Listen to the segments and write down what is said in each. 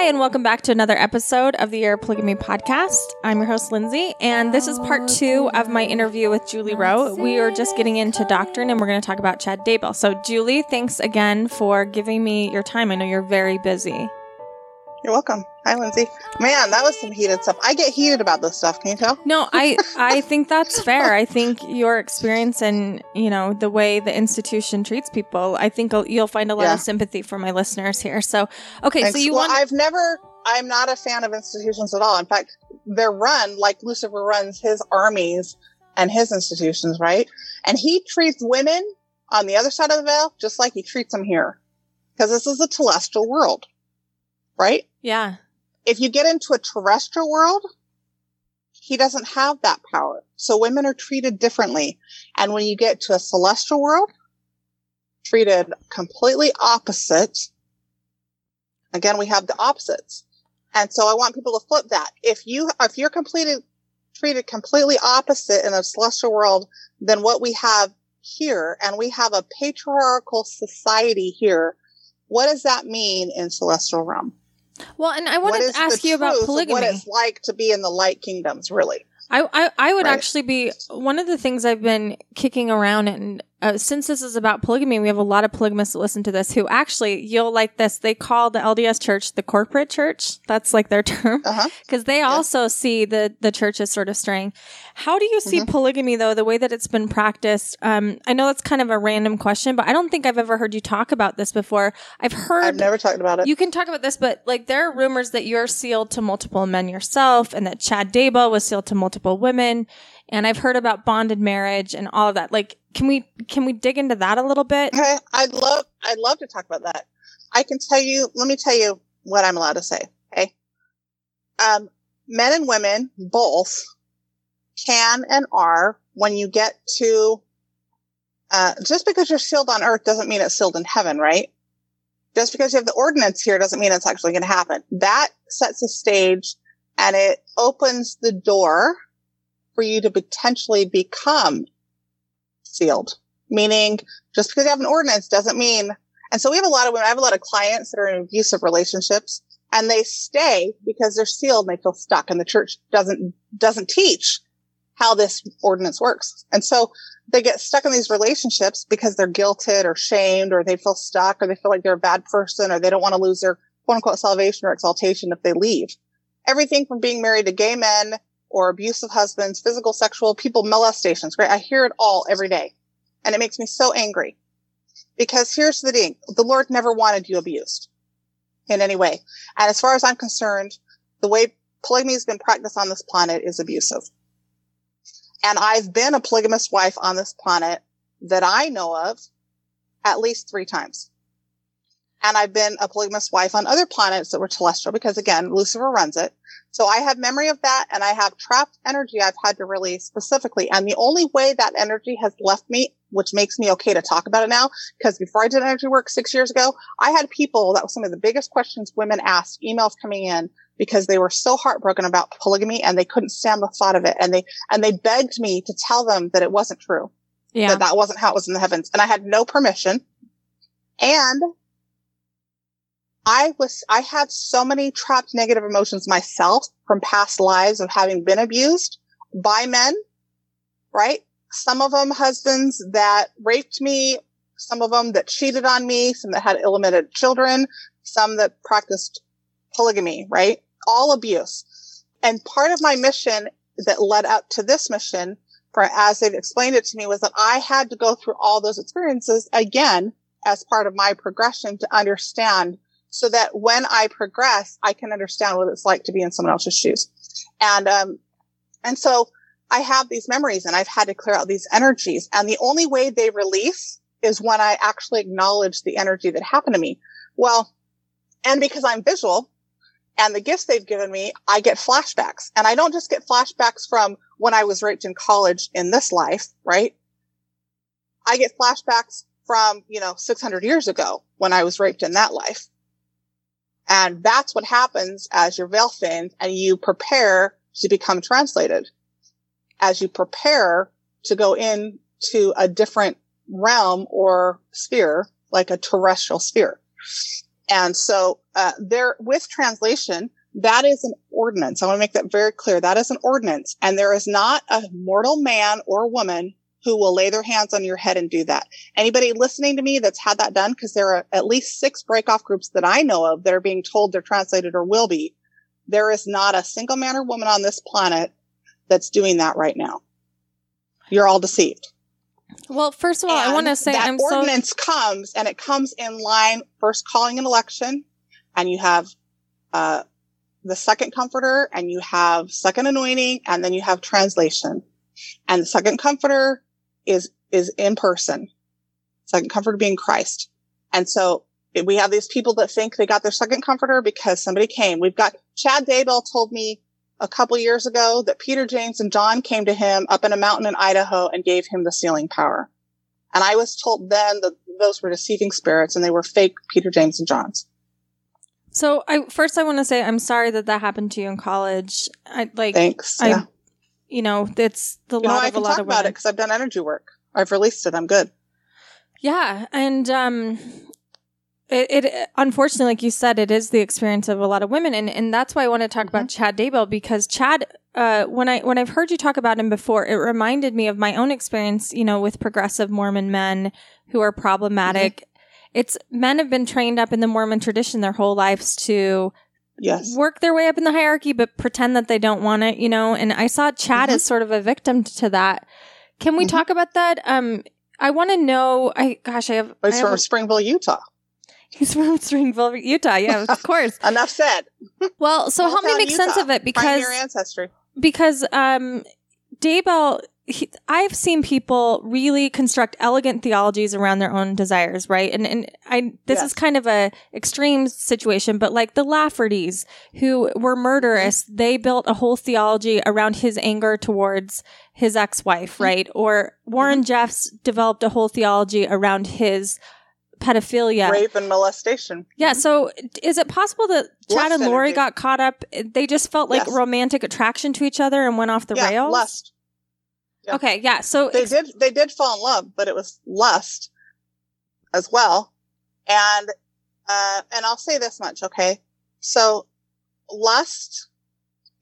Hi, and welcome back to another episode of the of Polygamy podcast. I'm your host, Lindsay, and this is part two of my interview with Julie Rowe. We are just getting into doctrine, and we're going to talk about Chad Daybell. So, Julie, thanks again for giving me your time. I know you're very busy. You're welcome. Hi, Lindsay. Man, that was some heated stuff. I get heated about this stuff. Can you tell? No, I I think that's fair. I think your experience and you know the way the institution treats people, I think you'll find a lot yeah. of sympathy for my listeners here. So, okay, Thanks. so you well, want? I've never. I'm not a fan of institutions at all. In fact, they're run like Lucifer runs his armies and his institutions, right? And he treats women on the other side of the veil just like he treats them here, because this is a celestial world right? Yeah. If you get into a terrestrial world, he doesn't have that power. So women are treated differently. And when you get to a celestial world, treated completely opposite. Again, we have the opposites. And so I want people to flip that. If you, if you're completed, treated completely opposite in a celestial world than what we have here, and we have a patriarchal society here, what does that mean in celestial realm? Well, and I wanted to ask you about polygamy. What it's like to be in the light kingdoms, really. I, I, I would right? actually be one of the things I've been kicking around and uh, since this is about polygamy, we have a lot of polygamists that listen to this who actually, you'll like this. They call the LDS church the corporate church. That's like their term. Because uh-huh. they yeah. also see the, the church as sort of straying. How do you see mm-hmm. polygamy though, the way that it's been practiced? Um, I know that's kind of a random question, but I don't think I've ever heard you talk about this before. I've heard. I've never talked about it. You can talk about this, but like there are rumors that you're sealed to multiple men yourself and that Chad Daybell was sealed to multiple women and I've heard about bonded marriage and all of that. Like, can we can we dig into that a little bit? Okay, I'd love I'd love to talk about that. I can tell you. Let me tell you what I'm allowed to say. Okay, um, men and women both can and are when you get to. Uh, just because you're sealed on earth doesn't mean it's sealed in heaven, right? Just because you have the ordinance here doesn't mean it's actually going to happen. That sets the stage and it opens the door for you to potentially become sealed. Meaning, just because you have an ordinance doesn't mean. And so we have a lot of women. I have a lot of clients that are in abusive relationships, and they stay because they're sealed and they feel stuck, and the church doesn't doesn't teach how this ordinance works. And so they get stuck in these relationships because they're guilted or shamed, or they feel stuck, or they feel like they're a bad person, or they don't want to lose their quote unquote salvation or exaltation if they leave. Everything from being married to gay men or abusive husbands, physical, sexual, people molestations, right? I hear it all every day. And it makes me so angry. Because here's the thing. The Lord never wanted you abused in any way. And as far as I'm concerned, the way polygamy has been practiced on this planet is abusive. And I've been a polygamous wife on this planet that I know of at least three times. And I've been a polygamous wife on other planets that were celestial because again, Lucifer runs it. So I have memory of that and I have trapped energy I've had to release specifically. And the only way that energy has left me, which makes me okay to talk about it now, because before I did energy work six years ago, I had people, that was some of the biggest questions women asked, emails coming in because they were so heartbroken about polygamy and they couldn't stand the thought of it. And they, and they begged me to tell them that it wasn't true. Yeah. That that wasn't how it was in the heavens. And I had no permission. And I was, I had so many trapped negative emotions myself from past lives of having been abused by men, right? Some of them husbands that raped me, some of them that cheated on me, some that had ill-mated children, some that practiced polygamy, right? All abuse. And part of my mission that led up to this mission for as they've explained it to me was that I had to go through all those experiences again as part of my progression to understand so that when I progress, I can understand what it's like to be in someone else's shoes. And, um, and so I have these memories and I've had to clear out these energies. And the only way they release is when I actually acknowledge the energy that happened to me. Well, and because I'm visual and the gifts they've given me, I get flashbacks and I don't just get flashbacks from when I was raped in college in this life, right? I get flashbacks from, you know, 600 years ago when I was raped in that life. And that's what happens as your veil thins and you prepare to become translated. As you prepare to go into a different realm or sphere, like a terrestrial sphere. And so, uh, there with translation, that is an ordinance. I want to make that very clear. That is an ordinance. And there is not a mortal man or woman who will lay their hands on your head and do that. Anybody listening to me that's had that done, because there are at least six breakoff groups that I know of that are being told they're translated or will be. There is not a single man or woman on this planet that's doing that right now. You're all deceived. Well, first of all, and I want to say that I'm ordinance so comes and it comes in line first calling an election, and you have uh, the second comforter, and you have second anointing, and then you have translation. And the second comforter is is in person. Second comforter being Christ. And so we have these people that think they got their second comforter because somebody came. We've got Chad Daybell told me a couple years ago that Peter James and John came to him up in a mountain in Idaho and gave him the sealing power. And I was told then that those were deceiving spirits and they were fake Peter James and Johns. So I first I want to say I'm sorry that that happened to you in college. I like Thanks. I yeah. You know, it's the You know, lot I of a lot talk of about it because I've done energy work. I've released it. I'm good. Yeah, and um it, it unfortunately like you said it is the experience of a lot of women and and that's why I want to talk about Chad Daybell because Chad uh when I when I've heard you talk about him before it reminded me of my own experience, you know, with progressive Mormon men who are problematic. It's men have been trained up in the Mormon tradition their whole lives to Yes. work their way up in the hierarchy but pretend that they don't want it, you know, and I saw Chad Mhm. as sort of a victim to that. Can we Mhm. talk about that? Um I want to know I gosh, I have, I It's have from Springville, Utah. He's from Springville, Utah. Yeah, of course. Enough said. Well, so help me make town sense of it because ancestry. because um, Daybell, he, I've seen people really construct elegant theologies around their own desires, right? And and I this Yes. is kind of a extreme situation, but like the Laffertys who were murderous, they built a whole theology around his anger towards his ex-wife, Mm-hmm. right? Or Warren Jeffs developed a whole theology around his pedophilia. Rape and molestation. Yeah. So, is it possible that Chad Lust and Lori energy. got caught up? They just felt like Yes. romantic attraction to each other and went off the yeah, rails. lust. Yeah. Okay. Yeah. So, They ex- did they did fall in love, but it was lust as well. And uh and I'll say this much, okay? So lust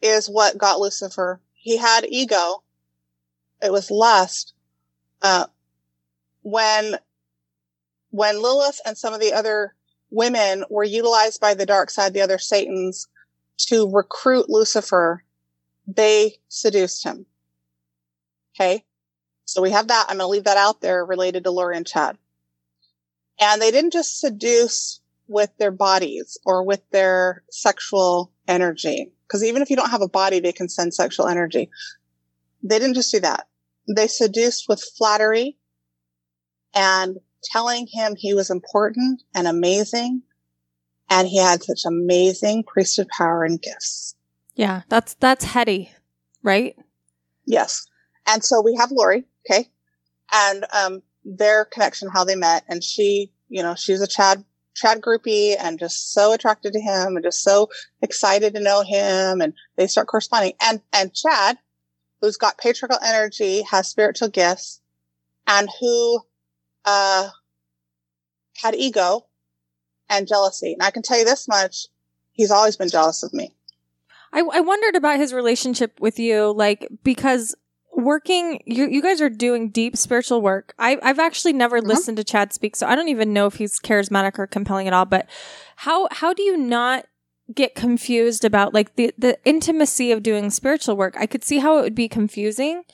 is what got Lucifer. He had ego. It was lust. Uh when when Lilith and some of the other women were utilized by the dark side, the other Satans, to recruit Lucifer, they seduced him. Okay. So we have that. I'm going to leave that out there related to Lori and Chad. And they didn't just seduce with their bodies or with their sexual energy. Cause even if you don't have a body, they can send sexual energy. They didn't just do that. They seduced with flattery and telling him he was important and amazing. And he had such amazing priesthood power and gifts. yeah, that's that's heady, right? Yes. And so we have Lori, okay? And um their connection, how they met, and she, you know, she's a Chad Chad groupie and just so attracted to him and just so excited to know him and they start corresponding. And and Chad, who's got patriarchal energy, has spiritual gifts, and who uh had ego and jealousy. And I can tell you this much, he's always been jealous of me. I, I wondered about his relationship with you, like because working, you you guys are doing deep spiritual work. I I've actually never Mhm. listened to Chad speak, so I don't even know if he's charismatic or compelling at all. But how how do you not get confused about like the the intimacy of doing spiritual work? I could see how it would be confusing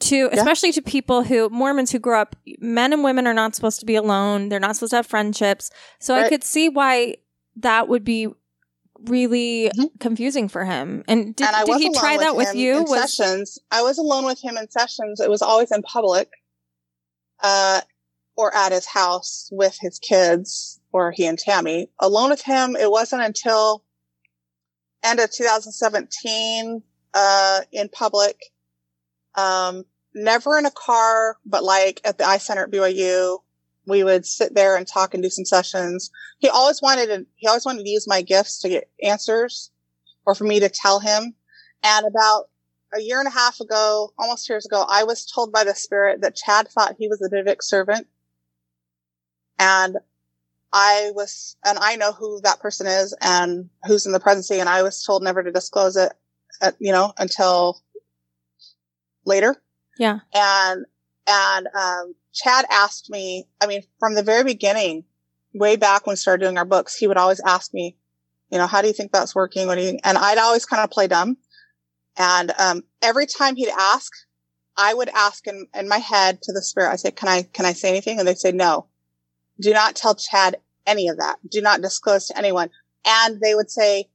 to especially to people who Mormons who grew up men and women are not supposed to be alone. They're not supposed to have friendships. So I could see why that would be really Mhm. confusing for him. And did, and did he try that with you? Was sessions? I was alone with him in sessions. It was always in public, uh, or at his house with his kids, or he and Tammy. Alone with him, it wasn't until end of 2017, uh, in public. Um, never in a car, but like at the eye center at BYU, we would sit there and talk and do some sessions. He always wanted to, he always wanted to use my gifts to get answers or for me to tell him. And about a year and a half ago, almost two years ago, I was told by the spirit that Chad thought he was a Davidic servant. And I was, and I know who that person is and who's in the presidency, and I was told never to disclose it, at, you know, until later. Yeah. And, and, um, Chad asked me, I mean, from the very beginning, way back when we started doing our books, he would always ask me, you know, how do you think that's working? What do you, and I'd always kind of play dumb. And, um, every time he'd ask, I would ask in, in my head to the spirit, I say, can I, can I say anything? And they'd say, no, do not tell Chad any of that. Do not disclose to anyone. And they would say,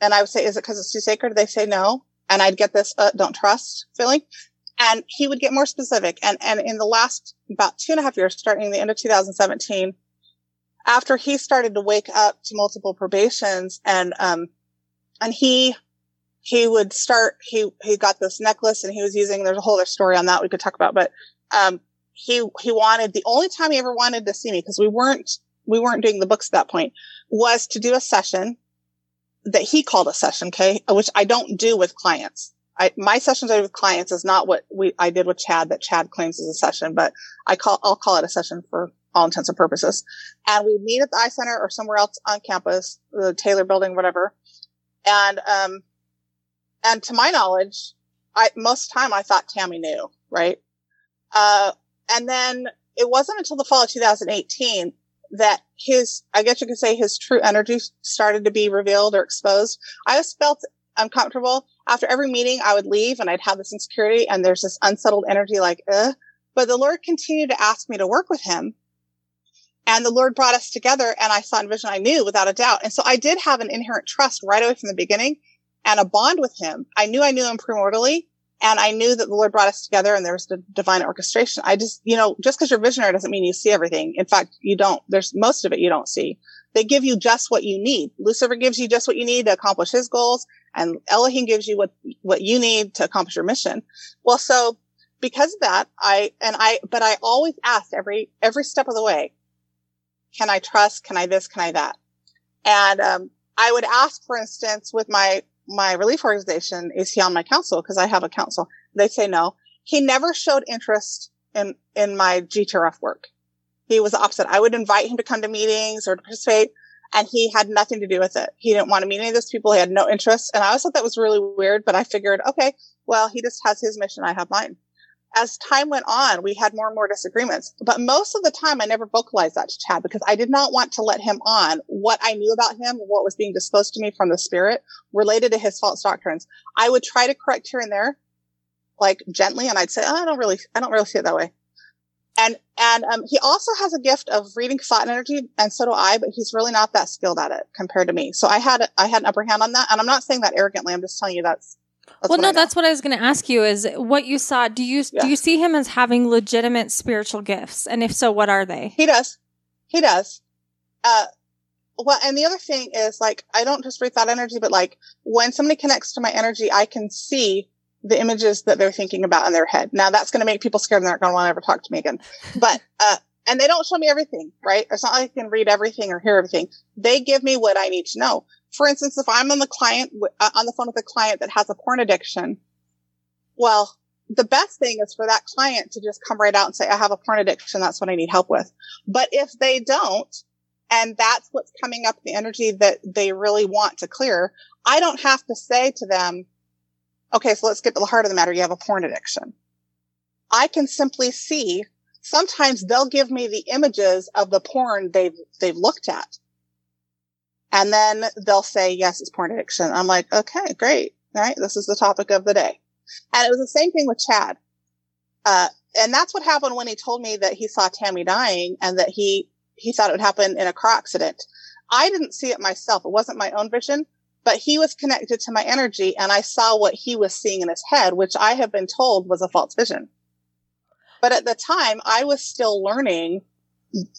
and I would say, is it because it's too sacred? They say no. And I'd get this, uh, don't trust feeling. And he would get more specific. And, and in the last about two and a half years, starting the end of 2017, after he started to wake up to multiple probations and, um, and he, he would start, he, he got this necklace and he was using, there's a whole other story on that we could talk about, but, um, he, he wanted, the only time he ever wanted to see me, because we weren't, we weren't doing the books at that point, was to do a session that he called a session, okay, which I don't do with clients. I, my sessions with clients is not what we, I did with Chad that Chad claims is a session, but I call, I'll call it a session for all intents and purposes. And we meet at the eye center or somewhere else on campus, the Taylor building, whatever. And, um, and to my knowledge, I, most time I thought Tammy knew, right? Uh, and then it wasn't until the fall of 2018 that his, I guess you could say his true energy started to be revealed or exposed. I just felt uncomfortable. After every meeting, I would leave and I'd have this insecurity and there's this unsettled energy like, but the Lord continued to ask me to work with him. And the Lord brought us together and I saw in vision I knew without a doubt. And so I did have an inherent trust right away from the beginning and a bond with him. I knew I knew him primordially and I knew that the Lord brought us together and there was the divine orchestration. I just, you know, just because you're visionary doesn't mean you see everything. In fact, you don't. There's most of it you don't see. They give you just what you need. Lucifer gives you just what you need to accomplish his goals and Elohim gives you what, what you need to accomplish your mission. Well, so because of that, I, and I, but I always asked every, every step of the way, can I trust? Can I this? Can I that? And, um, I would ask, for instance, with my my relief organization, is he on my council? Because I have a council. They say no. He never showed interest in, in my GTRF work. He was the opposite. I would invite him to come to meetings or to participate and he had nothing to do with it. He didn't want to meet any of those people. He had no interest. And I always thought that was really weird, but I figured, okay, well, he just has his mission. I have mine as time went on, we had more and more disagreements. But most of the time, I never vocalized that to Chad because I did not want to let him on what I knew about him, what was being disclosed to me from the spirit related to his false doctrines. I would try to correct here and there, like gently, and I'd say, oh, I don't really, I don't really see it that way. And, and, um, he also has a gift of reading thought energy, and so do I, but he's really not that skilled at it compared to me. So I had, I had an upper hand on that. And I'm not saying that arrogantly. I'm just telling you that's that's well, no, that's what I was going to ask you. Is what you saw? Do you yeah. do you see him as having legitimate spiritual gifts? And if so, what are they? He does. He does. Uh, well, and the other thing is like I don't just read thought energy, but like when somebody connects to my energy, I can see the images that they're thinking about in their head. Now that's going to make people scared and they're not going to want to ever talk to me again. But uh, and they don't show me everything, right? It's not like I can read everything or hear everything. They give me what I need to know for instance, if I'm on the client, uh, on the phone with a client that has a porn addiction, well, the best thing is for that client to just come right out and say, I have a porn addiction. That's what I need help with. But if they don't, and that's what's coming up the energy that they really want to clear, I don't have to say to them, okay, so let's get to the heart of the matter. You have a porn addiction. I can simply see sometimes they'll give me the images of the porn they've, they've looked at. And then they'll say, yes, it's porn addiction. I'm like, okay, great. All right. This is the topic of the day. And it was the same thing with Chad. Uh, and that's what happened when he told me that he saw Tammy dying and that he, he thought it would happen in a car accident. I didn't see it myself. It wasn't my own vision, but he was connected to my energy and I saw what he was seeing in his head, which I have been told was a false vision. But at the time, I was still learning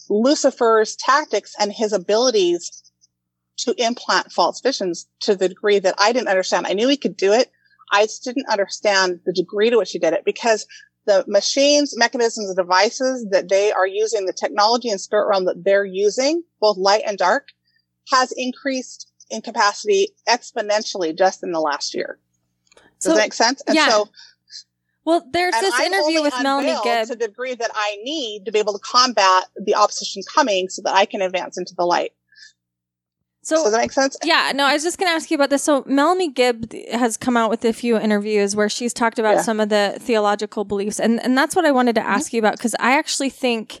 Lucifer's tactics and his abilities to implant false visions to the degree that I didn't understand. I knew he could do it. I just didn't understand the degree to which he did it because the machines, mechanisms, and devices that they are using, the technology and spirit realm that they're using, both light and dark, has increased in capacity exponentially just in the last year. Does so, that make sense? And yeah. so Well, there's this I'm interview with Melanie Gibb. to the degree that I need to be able to combat the opposition coming so that I can advance into the light. So Does that make sense? Yeah, no, I was just going to ask you about this. So, Melanie Gibb has come out with a few interviews where she's talked about Yeah. some of the theological beliefs. And, and that's what I wanted to mm-hmm. ask you about because I actually think,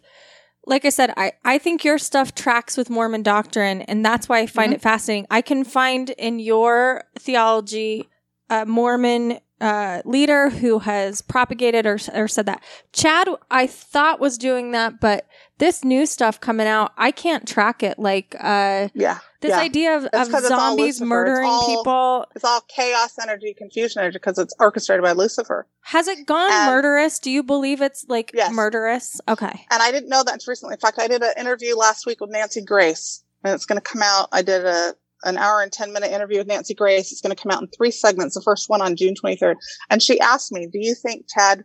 like I said, I, I think your stuff tracks with Mormon doctrine. And that's why I find Mhm. it fascinating. I can find in your theology a Mormon uh, leader who has propagated or, or said that. Chad, I thought was doing that, but this new stuff coming out, I can't track it. Like, uh, Yeah. this yeah. idea of, of 'cause it's all zombies Lucifer. It's murdering all- people It's all chaos energy, confusion energy because it's orchestrated by Lucifer. has it gone And- murderous? Do you believe it's like Yes. murderous? Okay. And I didn't know that until recently. In fact, I did an interview last week with Nancy Grace, and it's going to come out. I did a an hour and ten minute interview with Nancy Grace. It's going to come out in three segments. The first one on June twenty third, and she asked me, "Do you think Chad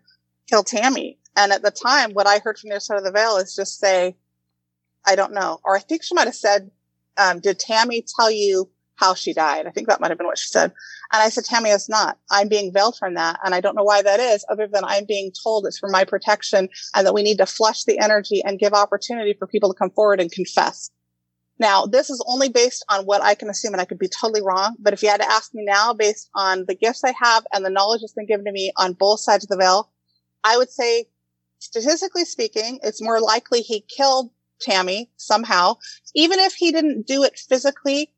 killed Tammy?" And at the time, what I heard from the other side of the veil is just say, "I don't know," or I think she might have said, um, "Did Tammy tell you how she died?" I think that might have been what she said. And I said, Tammy is not. I'm being veiled from that. And I don't know why that is, other than I'm being told it's for my protection and that we need to flush the energy and give opportunity for people to come forward and confess. Now, this is only based on what I can assume, and I could be totally wrong. But if you had to ask me now, based on the gifts I have and the knowledge that's been given to me on both sides of the veil, I would say, statistically speaking, it's more likely he killed Tammy somehow, even if he didn't do it physically.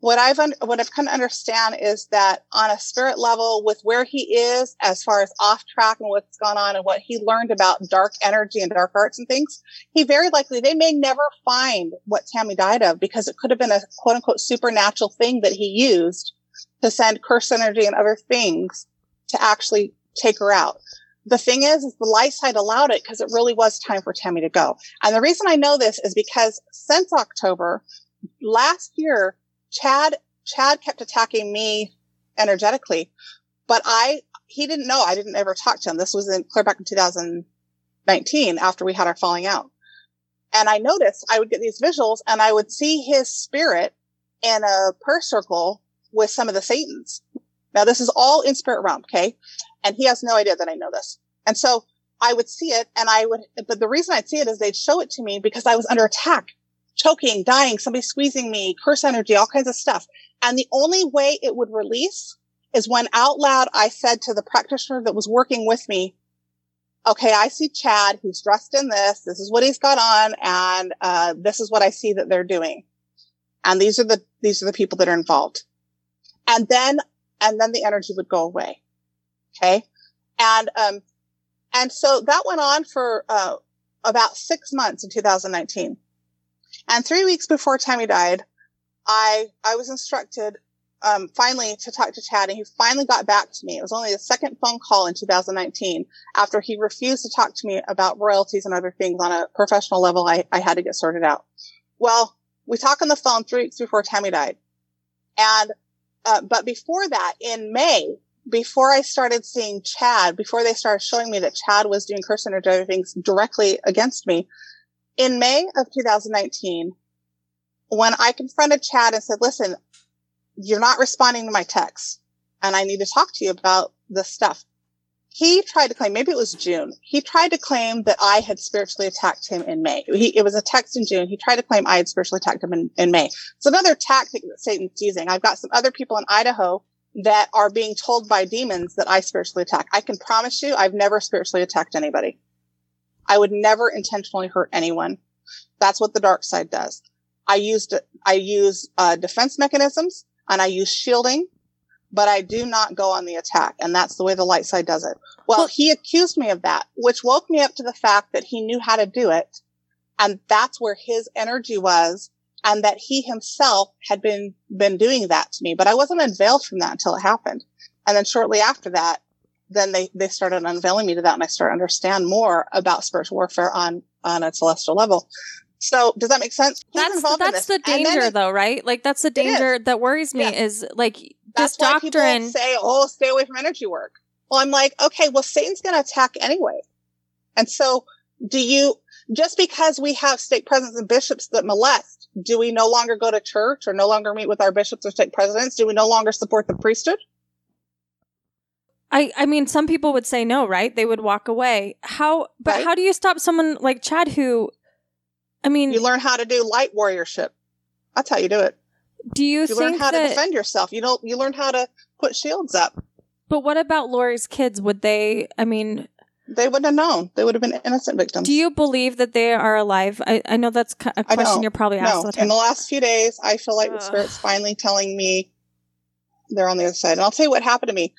What I've un- what I've come to understand is that on a spirit level, with where he is as far as off track and what's gone on and what he learned about dark energy and dark arts and things, he very likely they may never find what Tammy died of because it could have been a quote unquote supernatural thing that he used to send curse energy and other things to actually take her out. The thing is, is the light side allowed it because it really was time for Tammy to go. And the reason I know this is because since October last year, Chad, Chad kept attacking me energetically, but I, he didn't know. I didn't ever talk to him. This was in clear back in 2019 after we had our falling out. And I noticed I would get these visuals and I would see his spirit in a prayer circle with some of the Satans. Now this is all in spirit realm. Okay. And he has no idea that I know this. And so I would see it and I would, but the reason I'd see it is they'd show it to me because I was under attack, choking, dying, somebody squeezing me, curse energy, all kinds of stuff. And the only way it would release is when out loud I said to the practitioner that was working with me, okay, I see Chad He's dressed in this. This is what he's got on. And, uh, this is what I see that they're doing. And these are the, these are the people that are involved. And then, and then the energy would go away. Okay. And, um, and so that went on for, uh, about six months in 2019. And three weeks before Tammy died, I, I was instructed, um, finally to talk to Chad and he finally got back to me. It was only the second phone call in 2019 after he refused to talk to me about royalties and other things on a professional level. I, I had to get sorted out. Well, we talked on the phone three weeks before Tammy died. And, uh, but before that, in May, before I started seeing Chad, before they started showing me that Chad was doing curse energy things directly against me, in May of 2019, when I confronted Chad and said, listen, you're not responding to my texts and I need to talk to you about this stuff. He tried to claim, maybe it was June. He tried to claim that I had spiritually attacked him in May. He, it was a text in June. He tried to claim I had spiritually attacked him in, in May. It's another tactic that Satan's using. I've got some other people in Idaho that are being told by demons that I spiritually attack. I can promise you I've never spiritually attacked anybody. I would never intentionally hurt anyone. That's what the dark side does. I used, I use, uh, defense mechanisms and I use shielding, but I do not go on the attack. And that's the way the light side does it. Well, he accused me of that, which woke me up to the fact that he knew how to do it. And that's where his energy was and that he himself had been, been doing that to me, but I wasn't unveiled from that until it happened. And then shortly after that, then they, they started unveiling me to that and I started to understand more about spiritual warfare on, on a celestial level. So does that make sense? He's That's that's the danger, it- though, right? Like that's the danger that worries me Yeah. is like That's why doctrine. people say, "Oh, stay away from energy work." Well, I'm like, okay, well, Satan's going to attack anyway, and so do you? Just because we have state presidents and bishops that molest, do we no longer go to church or no longer meet with our bishops or state presidents? Do we no longer support the priesthood? I, I mean, some people would say no, right? They would walk away. How, but Right. how do you stop someone like Chad who, I mean, You learn how to do light warriorship. That's how you do it. Do you, You think learn how that, to defend yourself. You don't. You learn how to put shields up. but what about Lori's kids? Would they, I mean, They wouldn't have known. They would have been innocent victims. do you believe that they are alive? I, I know that's ki- a I question you're probably asked all No. the. In the last few days, I feel like the spirit's finally telling me they're on the other side. And I'll tell you what happened to me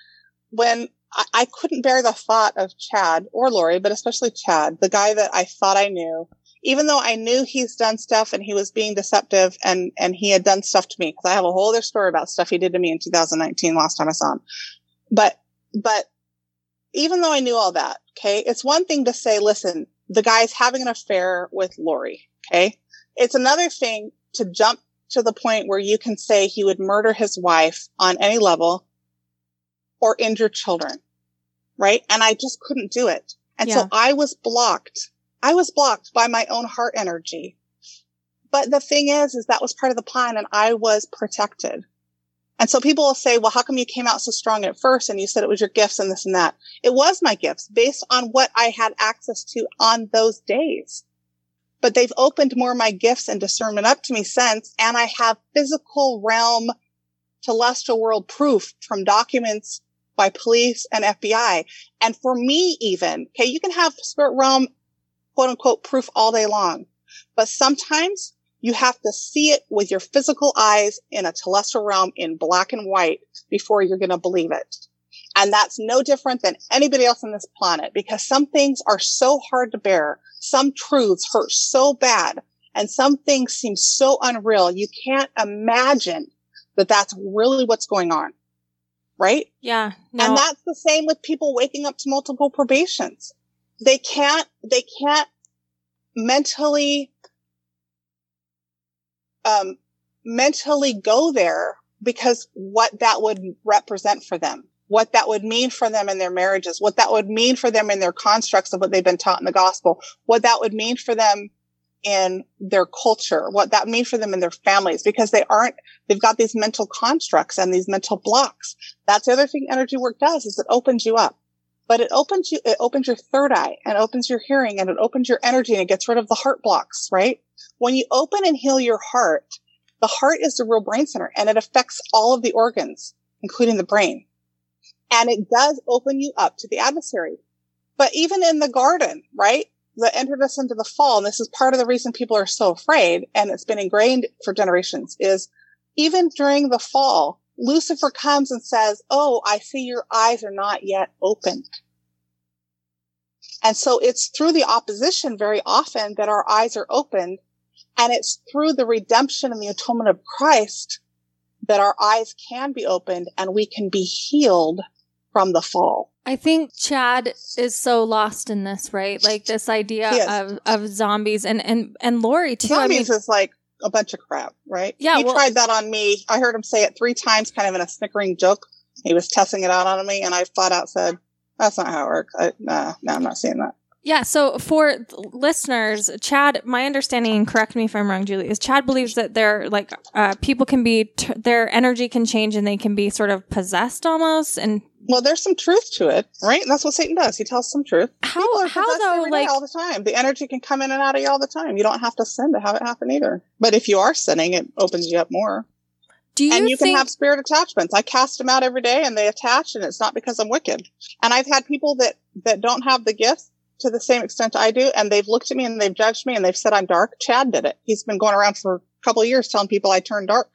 when I, I couldn't bear the thought of Chad or Lori, but especially Chad, the guy that I thought I knew. Even though I knew he's done stuff and he was being deceptive and, and he had done stuff to me, because I have a whole other story about stuff he did to me in 2019 last time I saw him. But, but even though I knew all that, okay, it's one thing to say, listen, the guy's having an affair with Lori, okay? It's another thing to jump to the point where you can say he would murder his wife on any level or injure children, right? And I just couldn't do it. And Yeah. so I was blocked. I was blocked by my own heart energy. But the thing is, is that was part of the plan and I was protected. And so people will say, well, how come you came out so strong at first and you said it was your gifts and this and that? It was my gifts based on what I had access to on those days. But they've opened more of my gifts and discernment up to me since, and I have physical realm celestial world proof from documents by police and FBI. And for me, even, okay, you can have spirit realm quote unquote proof all day long, but sometimes you have to see it with your physical eyes in a celestial realm in black and white before you're going to believe it. And that's no different than anybody else on this planet because some things are so hard to bear. Some truths hurt so bad and some things seem so unreal. You can't imagine that that's really what's going on. Right. yeah. No, And that's the same with people waking up to multiple probations. They can't, they can't mentally, um, mentally go there because what that would represent for them, what that would mean for them in their marriages, what that would mean for them in their constructs of what they've been taught in the gospel, what that would mean for them in their culture, what that mean for them in their families, because they aren't, they've got these mental constructs and these mental blocks. That's the other thing energy work does is it opens you up. But it opens you, it opens your third eye and opens your hearing and it opens your energy and it gets rid of the heart blocks, right? When you open and heal your heart, the heart is the real brain center and it affects all of the organs, including the brain. And it does open you up to the adversary. But even in the garden, right? That entered us into the fall, and this is part of the reason people are so afraid, and it's been ingrained for generations, is even during the fall, Lucifer comes and says, Oh, I see your eyes are not yet opened. And so it's through the opposition very often that our eyes are opened. And it's through the redemption and the atonement of Christ that our eyes can be opened and we can be healed from the fall. I think Chad is so lost in this, right? Like this idea of, of zombies and, and, and Lori too. I mean, Zombies is like a bunch of crap, right? Yeah, He well- tried that on me. I heard him say it three times, kind of in a snickering joke. He was testing it out on me, and I flat out said, "That's not how it works." I, nah, no, I'm not seeing that. Yeah, so for listeners, Chad, my understanding, and correct me if I'm wrong, Julie, is Chad believes that they're like uh, people can be t- their energy can change and they can be sort of possessed almost. And Well, there's some truth to it, right? And that's what Satan does. He tells some truth. how how though? Like all the time. The energy can come in and out of you all the time. You don't have to sin to have it happen either. But if you are sinning, it opens you up more. do you, and you think? can have spirit attachments. I cast them out every day and they attach and it's not because I'm wicked. And I've had people that, that don't have the gifts to the same extent I do. And they've looked at me and they've judged me and they've said I'm dark. Chad did it. He's been going around for a couple of years telling people I turned dark.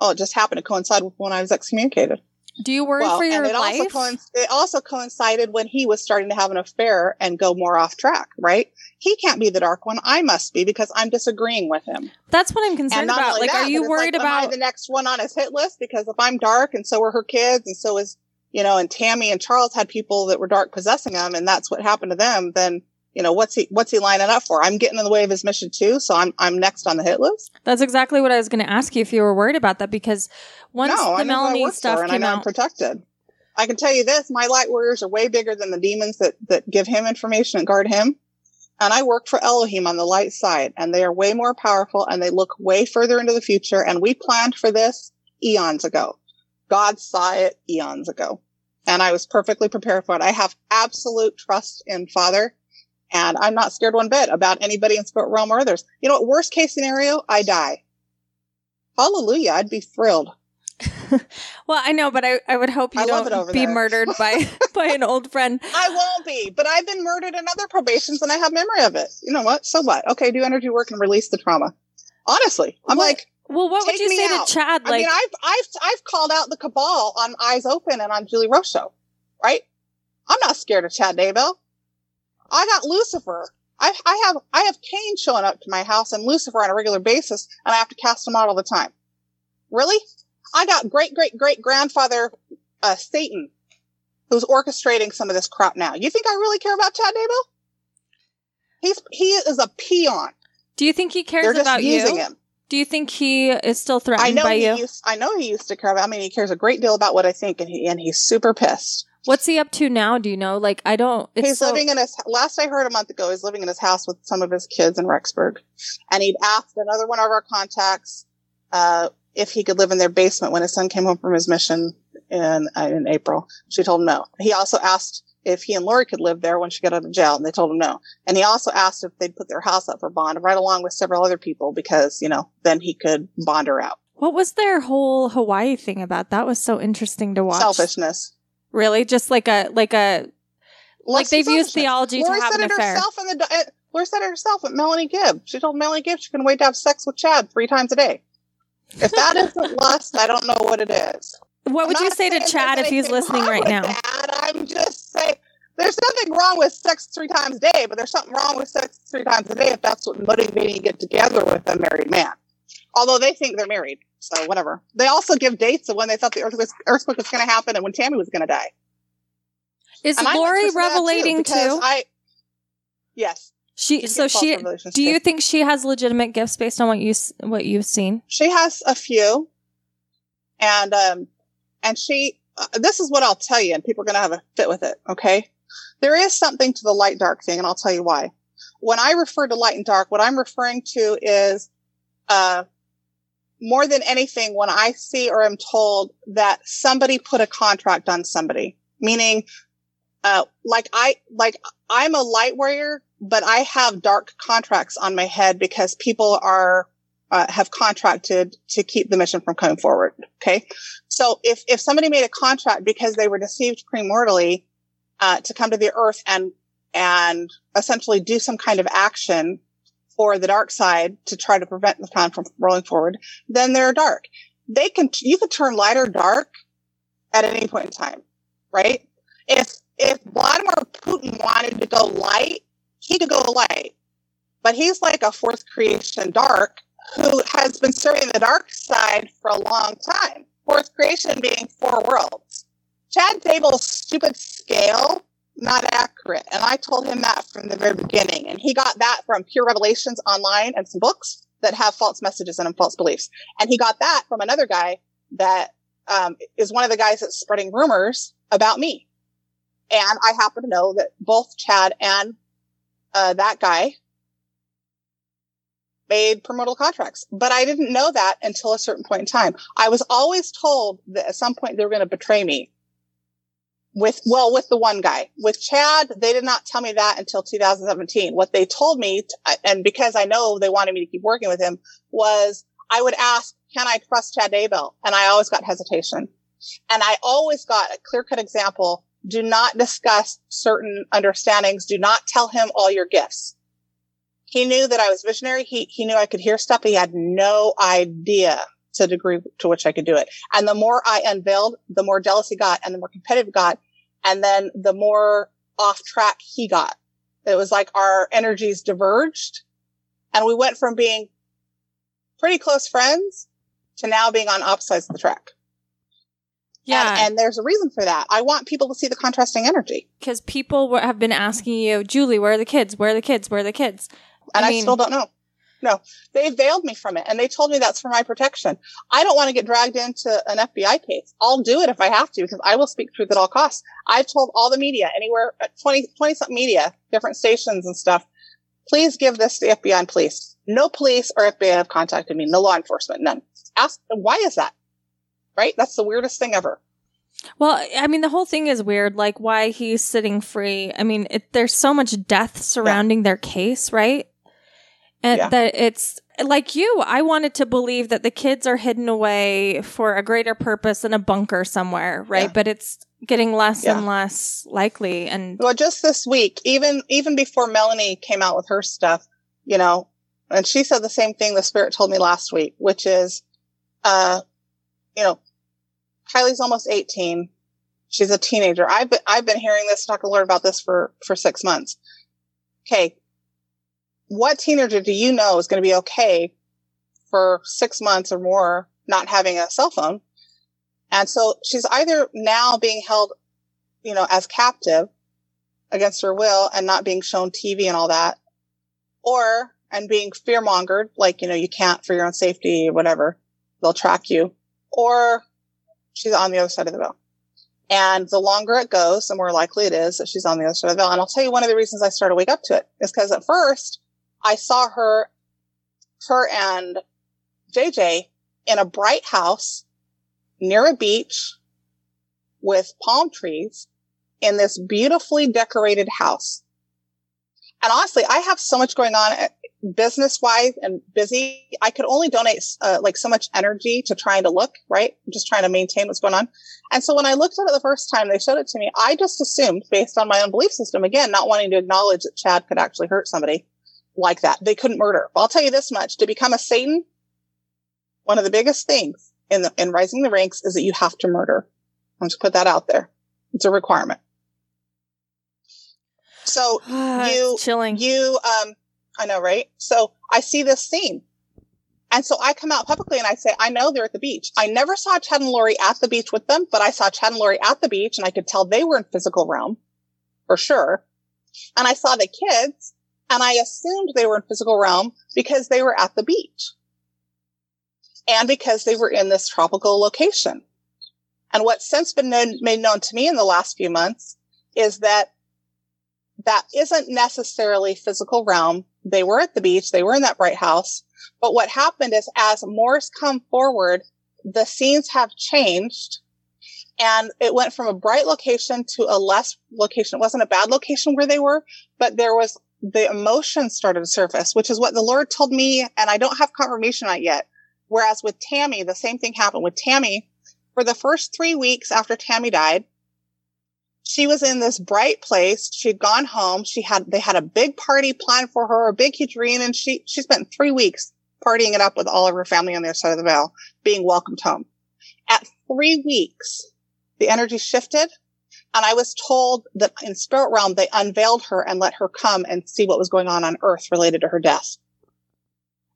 Oh, it just happened to coincide with when I was excommunicated. do you worry for your and it life? also, coinc- it also coincided when he was starting to have an affair and go more off track, right? He can't be the dark one. I must be because I'm disagreeing with him. That's what I'm concerned about. Like, that, are you worried like, about? the next one on his hit list? Because if I'm dark and so are her kids and so is, you know, and Tammy and Charles had people that were dark possessing them and that's what happened to them, then, you know, what's he, what's he lining up for? I'm getting in the way of his mission too. So I'm, I'm next on the hit list. That's exactly what I was going to ask you if you were worried about that because once no, the Melanie stuff and I came know I'm out, protected. I can tell you this, my light warriors are way bigger than the demons that, that give him information and guard him. And I work for Elohim on the light side and they are way more powerful and they look way further into the future. And we planned for this eons ago. God saw it eons ago. And I was perfectly prepared for it. I have absolute trust in Father, and I'm not scared one bit about anybody in spirit realm or others. You know, worst case scenario, I die. Hallelujah. I'd be thrilled. well, I know, but I, I would hope you I don't be there. murdered by by an old friend. I won't be, but I've been murdered in other probations and I have memory of it. You know what? So what? Okay, do energy work and release the trauma. Honestly, I'm What- like, Well, what would you say out. to Chad? I mean, I've, I've, I've called out the cabal on Eyes Open and on Julie Rowe show, right? I'm not scared of Chad Daybell. I got Lucifer. I, I have, I have Cain showing up to my house and Lucifer on a regular basis and I have to cast him out all the time. Really? I got great, great, great grandfather, uh, Satan who's orchestrating some of this crap now. You think I really care about Chad Daybell? He's, he is a peon. do you think he cares They're just about using you? him. Do you think he is still I threatened know by he you? used. I know he used to care about. I mean, he cares a great deal about what I think, and he and he's super pissed. What's he up to now? Do you know? Like, I don't. It's he's so, living in his. Last I heard a month ago, he's living in his house with some of his kids in Rexburg, and he'd asked another one of our contacts uh, if he could live in their basement when his son came home from his mission in uh, in April. She told him no. He also asked if he and Lori could live there when she got out of jail, and they told him no. And he also asked if they'd put their house up for bond, right along with several other people, because you know then he could bond her out. What was their whole Hawaii thing about? That was so interesting to watch. Selfishness. Really, just like a like a like Less they've used theology Lori to have said an it affair. herself in the. uh, Lori said it herself with Melanie Gibb. She told Melanie Gibb she can wait to have sex with Chad three times a day. If that isn't lust, I don't know what it is. What would you say to Chad if he's listening right now? I'm just saying there's nothing wrong with sex three times a day, but there's something wrong with sex three times a day if that's what motivating you to get together with a married man. Although they think they're married, so whatever. They also give dates of when they thought the earthquake, earthquake was going to happen and when Tammy was going to die. Is And Lori revelating too? because I, yes, she she's so she. Do too. you think she has legitimate gifts based on what you what you've seen? she has a few and um and she uh, this is what i'll tell you and people are going to have a fit with it okay there is something to the light dark thing and i'll tell you why when i refer to light and dark what i'm referring to is uh more than anything when i see or am told that somebody put a contract on somebody meaning uh like i like i'm a light warrior but i have dark contracts on my head because people are uh, have contracted to keep the mission from coming forward. Okay. So if, if somebody made a contract because they were deceived premortally, uh, to come to the earth and, and essentially do some kind of action for the dark side to try to prevent the plan from rolling forward, then they're dark. They can, you can turn light or dark at any point in time, right? If, if Vladimir Putin wanted to go light, he could go light, but he's like a fourth creation dark who has been serving the dark side for a long time. Fourth creation being four worlds. Chad Daybell's stupid scale, not accurate. And I told him that from the very beginning. And he got that from Pure Revelations online and some books that have false messages and false beliefs. And he got that from another guy that um, is one of the guys that's spreading rumors about me. And I happen to know that both Chad and uh, that guy made premortal contracts. But I didn't know that until a certain point in time. I was always told that at some point they were going to betray me. With, well, with the one guy. With Chad, they did not tell me that until 2017. What they told me, and because I know they wanted me to keep working with him, was I would ask, can I trust Chad Daybell? And I always got hesitation. And I always got a clear cut example. Do not discuss certain understandings. Do not tell him all your gifts he knew that I was visionary. He, he knew I could hear stuff. He had no idea to the degree to which I could do it. And the more I unveiled, the more jealous he got and the more competitive he got. And then the more off track he got. It was like our energies diverged and we went from being pretty close friends to now being on opposite sides of the track. Yeah, And, and there's a reason for that. I want people to see the contrasting energy. because people were, have been asking you, Julie, where are the kids? Where are the kids? Where are the kids? And I, mean, still don't know. No, they veiled me from it and they told me that's for my protection. I don't want to get dragged into an FBI case. I'll do it if I have to because I will speak truth at all costs. I've told all the media, anywhere, uh, 20, 20 something media, different stations and stuff, please give this to FBI and police. No police or FBI have contacted me. No law enforcement, none. Ask, why is that? Right? That's the weirdest thing ever. Well, I mean, the whole thing is weird. Like, why he's sitting free. I mean, it, there's so much death surrounding yeah. their case, right? And yeah. that it's like you. I wanted to believe that the kids are hidden away for a greater purpose in a bunker somewhere, right? Yeah. But it's getting less and less likely. And well, just this week, even even before Melanie came out with her stuff, you know, and she said the same thing the spirit told me last week, which is, uh, you know, Tylee's almost 18. She's a teenager. I've been, I've been hearing this, talk to Lord about this for, for six months. Okay. What teenager do you know is going to be okay for six months or more not having a cell phone? And so she's either now being held, you know, as captive against her will and not being shown TV and all that, or, and being fear mongered, like, you know, you can't for your own safety whatever. They'll track you. Or she's on the other side of the veil. And the longer it goes, the more likely it is that she's on the other side of the veil. And I'll tell you one of the reasons I started to wake up to it is because at first I saw her, her and JJ in a bright house near a beach with palm trees in this beautifully decorated house. And honestly, I have so much going on business wise and busy, I could only donate uh, like so much energy to trying to look, right? Just trying to maintain what's going on. And so when I looked at it the first time they showed it to me, I just assumed based on my own belief system, again, not wanting to acknowledge that Chad could actually hurt somebody like that. They couldn't murder. But I'll tell you this much to become a Satan, one of the biggest things in the, in rising the ranks is that you have to murder. I'm just put that out there. It's a requirement. So you, chilling. you, um, I know, right? So I see this scene. And so I come out publicly and I say, I know they're at the beach. I never saw Chad and Lori at the beach with them, but I saw Chad and Lori at the beach and I could tell they were in physical realm for sure. And I saw the kids and I assumed they were in physical realm because they were at the beach and because they were in this tropical location. And what's since been known, made known to me in the last few months is that that isn't necessarily physical realm they were at the beach. They were in that bright house. But what happened is as Morris come forward, the scenes have changed and it went from a bright location to a less location. It wasn't a bad location where they were, but there was the emotions started to surface, which is what the Lord told me. And I don't have confirmation on it yet. Whereas with Tammy, the same thing happened with Tammy for the first three weeks after Tammy died she was in this bright place. She'd gone home. She had, they had a big party planned for her, a big huge reunion. She, she spent three weeks partying it up with all of her family on their side of the veil, being welcomed home. At three weeks, the energy shifted. And I was told that in spirit realm, they unveiled her and let her come and see what was going on on earth related to her death.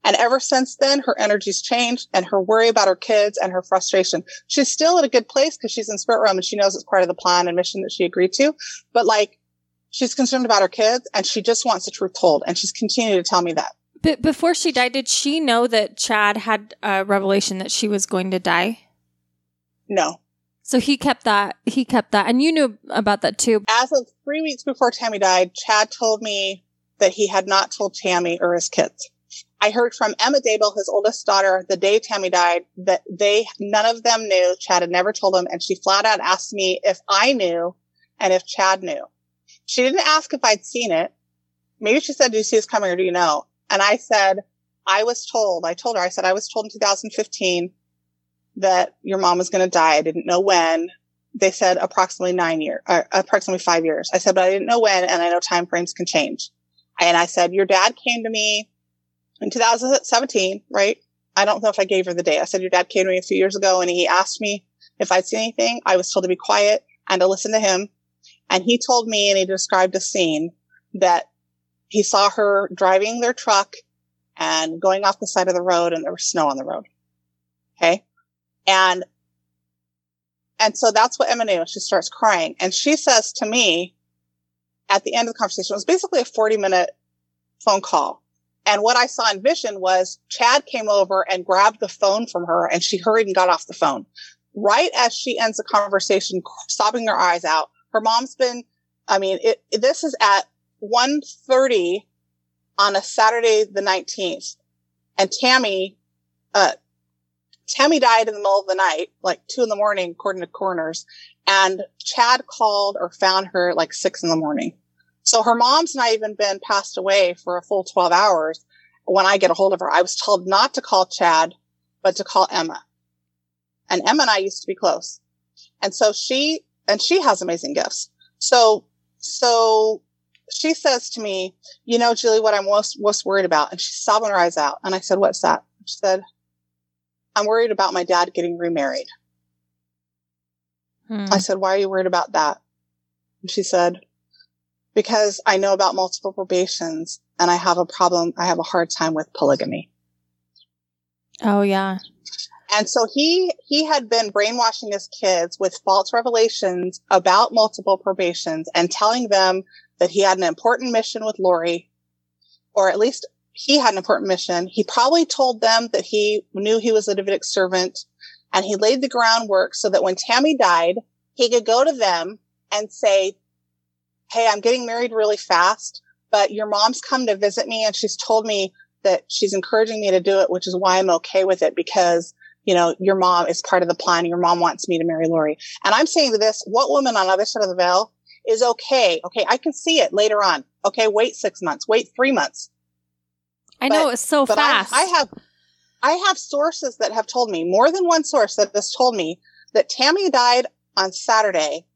And ever since then, her energy's changed and her worry about her kids and her frustration. She's still at a good place because she's in spirit realm and she knows it's part of the plan and mission that she agreed to. But like, she's concerned about her kids and she just wants the truth told. And she's continuing to tell me that. But before she died, did she know that Chad had a revelation that she was going to die? No. So he kept that. He kept that, and you knew about that too. As of three weeks before Tammy died, Chad told me that he had not told Tammy or his kids. I heard from Emma Daybell, his oldest daughter, the day Tammy died, that they, none of them knew. Chad had never told them. And she flat out asked me if I knew and if Chad knew. She didn't ask if I'd seen it. Maybe she said, do you see this coming or do you know? And I said, I was told, I told her, I said, I was told in 2015 that your mom was going to die. I didn't know when. They said approximately nine years, uh, approximately five years. I said, but I didn't know when. And I know time frames can change. And I said, your dad came to me in 2017, right? I don't know if I gave her the date. I said, your dad came to me a few years ago and he asked me if I'd seen anything. I was told to be quiet and to listen to him. And he told me and he described a scene that he saw her driving their truck and going off the side of the road and there was snow on the road. Okay. And, and so that's what Emma knew. She starts crying and she says to me at the end of the conversation, it was basically a 40 minute phone call. And what I saw in vision was Chad came over and grabbed the phone from her and she hurried and got off the phone. Right as she ends the conversation, sobbing her eyes out. Her mom's been, I mean, it, this is at 1.30 on a Saturday the 19th. And Tammy, uh, Tammy died in the middle of the night, like two in the morning, according to coroners. And Chad called or found her like six in the morning. So her mom's not even been passed away for a full 12 hours. When I get a hold of her, I was told not to call Chad, but to call Emma. And Emma and I used to be close. And so she, and she has amazing gifts. So, so she says to me, you know, Julie, what I'm most, most worried about. And she's sobbing her eyes out. And I said, what's that? She said, I'm worried about my dad getting remarried. Hmm. I said, why are you worried about that? And she said, because I know about multiple probations and I have a problem. I have a hard time with polygamy. Oh, yeah. And so he, he had been brainwashing his kids with false revelations about multiple probations and telling them that he had an important mission with Lori, or at least he had an important mission. He probably told them that he knew he was a Davidic servant and he laid the groundwork so that when Tammy died, he could go to them and say, Hey, I'm getting married really fast, but your mom's come to visit me and she's told me that she's encouraging me to do it, which is why I'm okay with it because, you know, your mom is part of the plan. Your mom wants me to marry Lori. And I'm saying to this, what woman on the other side of the veil is okay? Okay. I can see it later on. Okay. Wait six months, wait three months. I but, know it's so fast. I, I have, I have sources that have told me more than one source that has told me that Tammy died on Saturday.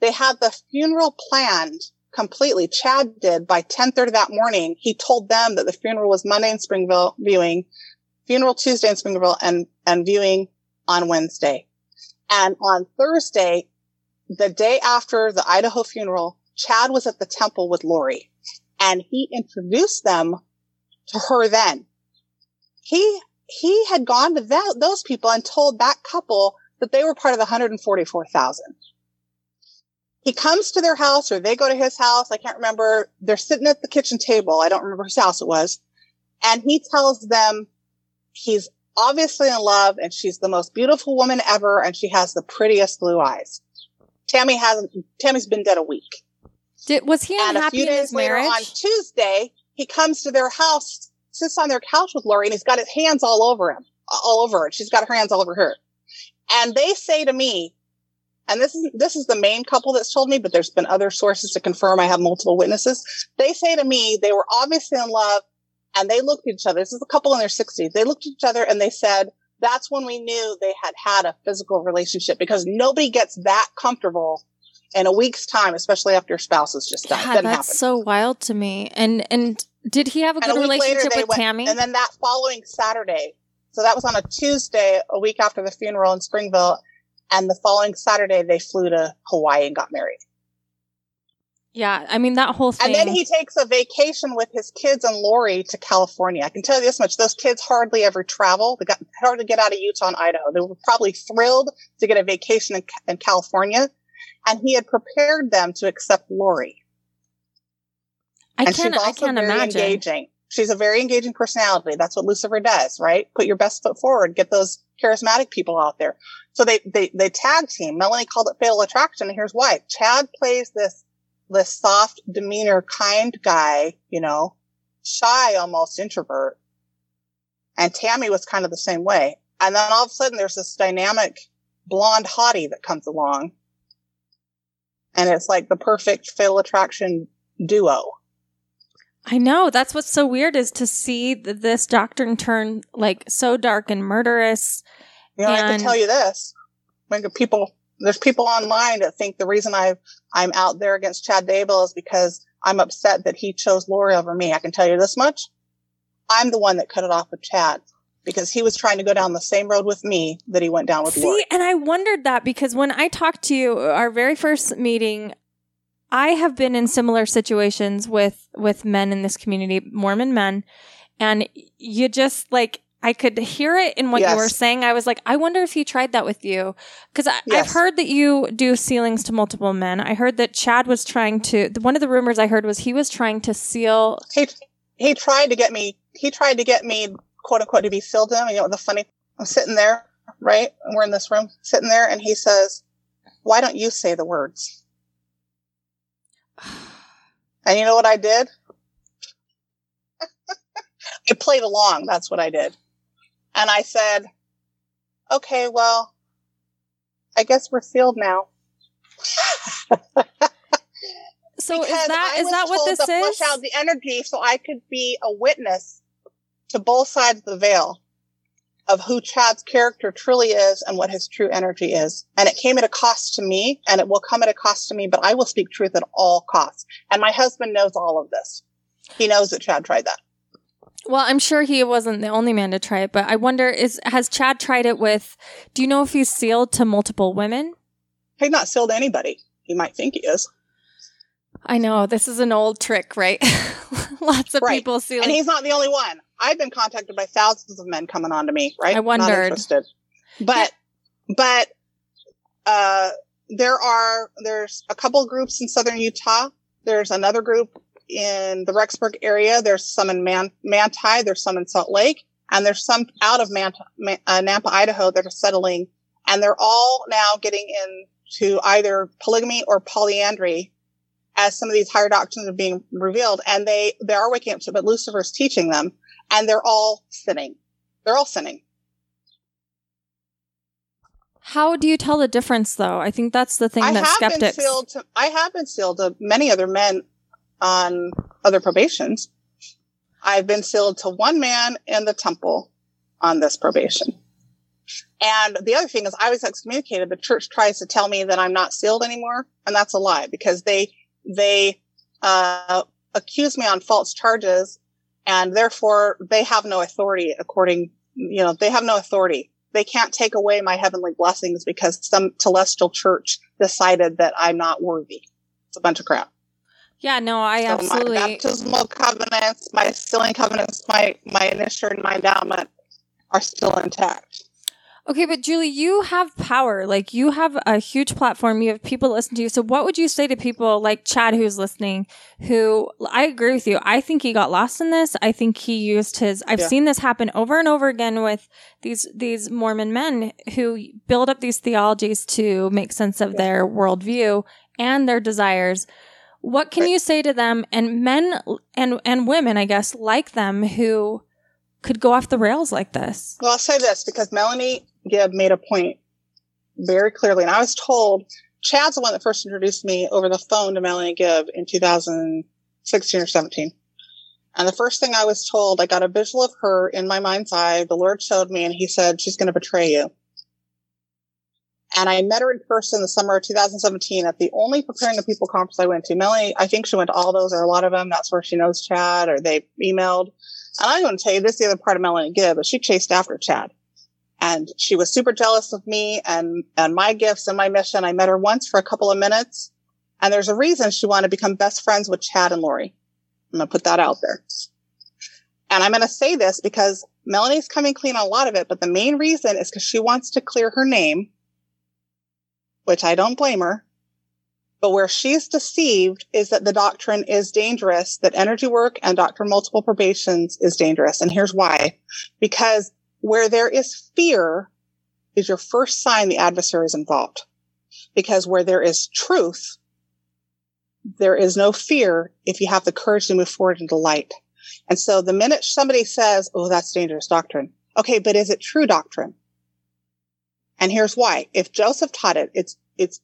They had the funeral planned completely. Chad did by 1030 that morning. He told them that the funeral was Monday in Springville viewing, funeral Tuesday in Springville and, and viewing on Wednesday. And on Thursday, the day after the Idaho funeral, Chad was at the temple with Lori and he introduced them to her then. He, he had gone to that, those people and told that couple that they were part of the 144,000. He comes to their house or they go to his house. I can't remember. They're sitting at the kitchen table. I don't remember whose house it was. And he tells them he's obviously in love and she's the most beautiful woman ever and she has the prettiest blue eyes. Tammy hasn't, Tammy's been dead a week. Did, was he unhappy and a few days in his marriage? Later, on Tuesday, he comes to their house, sits on their couch with Lori, and he's got his hands all over him, all over her. She's got her hands all over her. And they say to me, and this is this is the main couple that's told me, but there's been other sources to confirm. I have multiple witnesses. They say to me they were obviously in love, and they looked at each other. This is a couple in their 60s. They looked at each other and they said, "That's when we knew they had had a physical relationship because nobody gets that comfortable." In a week's time, especially after your spouse has just died, God, that's happen. so wild to me. And and did he have a good a relationship with went, Tammy? And then that following Saturday, so that was on a Tuesday, a week after the funeral in Springville. And the following Saturday, they flew to Hawaii and got married. Yeah, I mean that whole thing. And then he takes a vacation with his kids and Lori to California. I can tell you this much: those kids hardly ever travel. They got hardly get out of Utah and Idaho. They were probably thrilled to get a vacation in, in California, and he had prepared them to accept Lori. I and can't. I can't imagine. Engaging. She's a very engaging personality. That's what Lucifer does, right? Put your best foot forward. Get those charismatic people out there. So they, they, they tag team. Melanie called it fatal attraction. And here's why. Chad plays this, this soft demeanor, kind guy, you know, shy, almost introvert. And Tammy was kind of the same way. And then all of a sudden there's this dynamic blonde hottie that comes along. And it's like the perfect fatal attraction duo. I know. That's what's so weird is to see this doctrine turn like so dark and murderous. You know, and- I can tell you this. Like people, there's people online that think the reason I I'm out there against Chad Daybell is because I'm upset that he chose Lori over me. I can tell you this much. I'm the one that cut it off with Chad because he was trying to go down the same road with me that he went down with See, Lori. and I wondered that because when I talked to you, uh, our very first meeting, I have been in similar situations with with men in this community, Mormon men, and you just like I could hear it in what yes. you were saying. I was like, I wonder if he tried that with you. Because yes. I've heard that you do sealings to multiple men. I heard that Chad was trying to, one of the rumors I heard was he was trying to seal. He, he tried to get me, he tried to get me, quote unquote, to be sealed to him. You know, the funny, I'm sitting there, right? And we're in this room, sitting there, and he says, Why don't you say the words? And you know what I did? I played along. That's what I did. And I said, okay, well, I guess we're sealed now. so because is that is that what this to is? Flush out the energy so I could be a witness to both sides of the veil of who Chad's character truly is and what his true energy is. And it came at a cost to me and it will come at a cost to me, but I will speak truth at all costs. And my husband knows all of this. He knows that Chad tried that. Well, I'm sure he wasn't the only man to try it, but I wonder is has Chad tried it with do you know if he's sealed to multiple women? He's not sealed to anybody. He might think he is. I know. This is an old trick, right? Lots of right. people seal. And he's not the only one. I've been contacted by thousands of men coming on to me, right? I wondered. Not interested. But but uh there are there's a couple groups in southern Utah. There's another group in the Rexburg area. There's some in Man- Manti. There's some in Salt Lake, and there's some out of Man- uh, Nampa, Idaho that are settling, and they're all now getting into either polygamy or polyandry as some of these higher doctrines are being revealed, and they they are waking up to, but Lucifer's teaching them, and they're all sinning. They're all sinning. How do you tell the difference, though? I think that's the thing I that skeptics. Been sealed to, I have been sealed to many other men on other probations. I've been sealed to one man in the temple on this probation. And the other thing is I was excommunicated. The church tries to tell me that I'm not sealed anymore. And that's a lie because they, they, uh, accuse me on false charges and therefore they have no authority according, you know, they have no authority. They can't take away my heavenly blessings because some telestial church decided that I'm not worthy. It's a bunch of crap. Yeah, no, I so absolutely. My baptismal covenants, my sealing covenants, my my initial and my endowment are still intact. Okay, but Julie, you have power. Like you have a huge platform. You have people listen to you. So what would you say to people like Chad who's listening who I agree with you. I think he got lost in this. I think he used his I've yeah. seen this happen over and over again with these these Mormon men who build up these theologies to make sense of yeah. their worldview and their desires what can you say to them and men and and women, I guess, like them who could go off the rails like this? Well, I'll say this because Melanie Gibb made a point very clearly, and I was told Chad's the one that first introduced me over the phone to Melanie Gibb in 2016 or 17. And the first thing I was told, I got a visual of her in my mind's eye. The Lord showed me, and He said, "She's going to betray you." And I met her in person the summer of 2017 at the only preparing the people conference I went to. Melanie, I think she went to all those or a lot of them. That's where she knows Chad or they emailed. And I'm going to tell you this is the other part of Melanie Gibb, but she chased after Chad. And she was super jealous of me and, and my gifts and my mission. I met her once for a couple of minutes. And there's a reason she wanted to become best friends with Chad and Lori. I'm going to put that out there. And I'm going to say this because Melanie's coming clean on a lot of it, but the main reason is because she wants to clear her name which I don't blame her. But where she's deceived is that the doctrine is dangerous, that energy work and doctrine multiple probations is dangerous. And here's why. Because where there is fear is your first sign the adversary is involved. Because where there is truth, there is no fear if you have the courage to move forward into light. And so the minute somebody says, Oh, that's dangerous doctrine. Okay, but is it true doctrine? And here's why. If Joseph taught it, it's, it's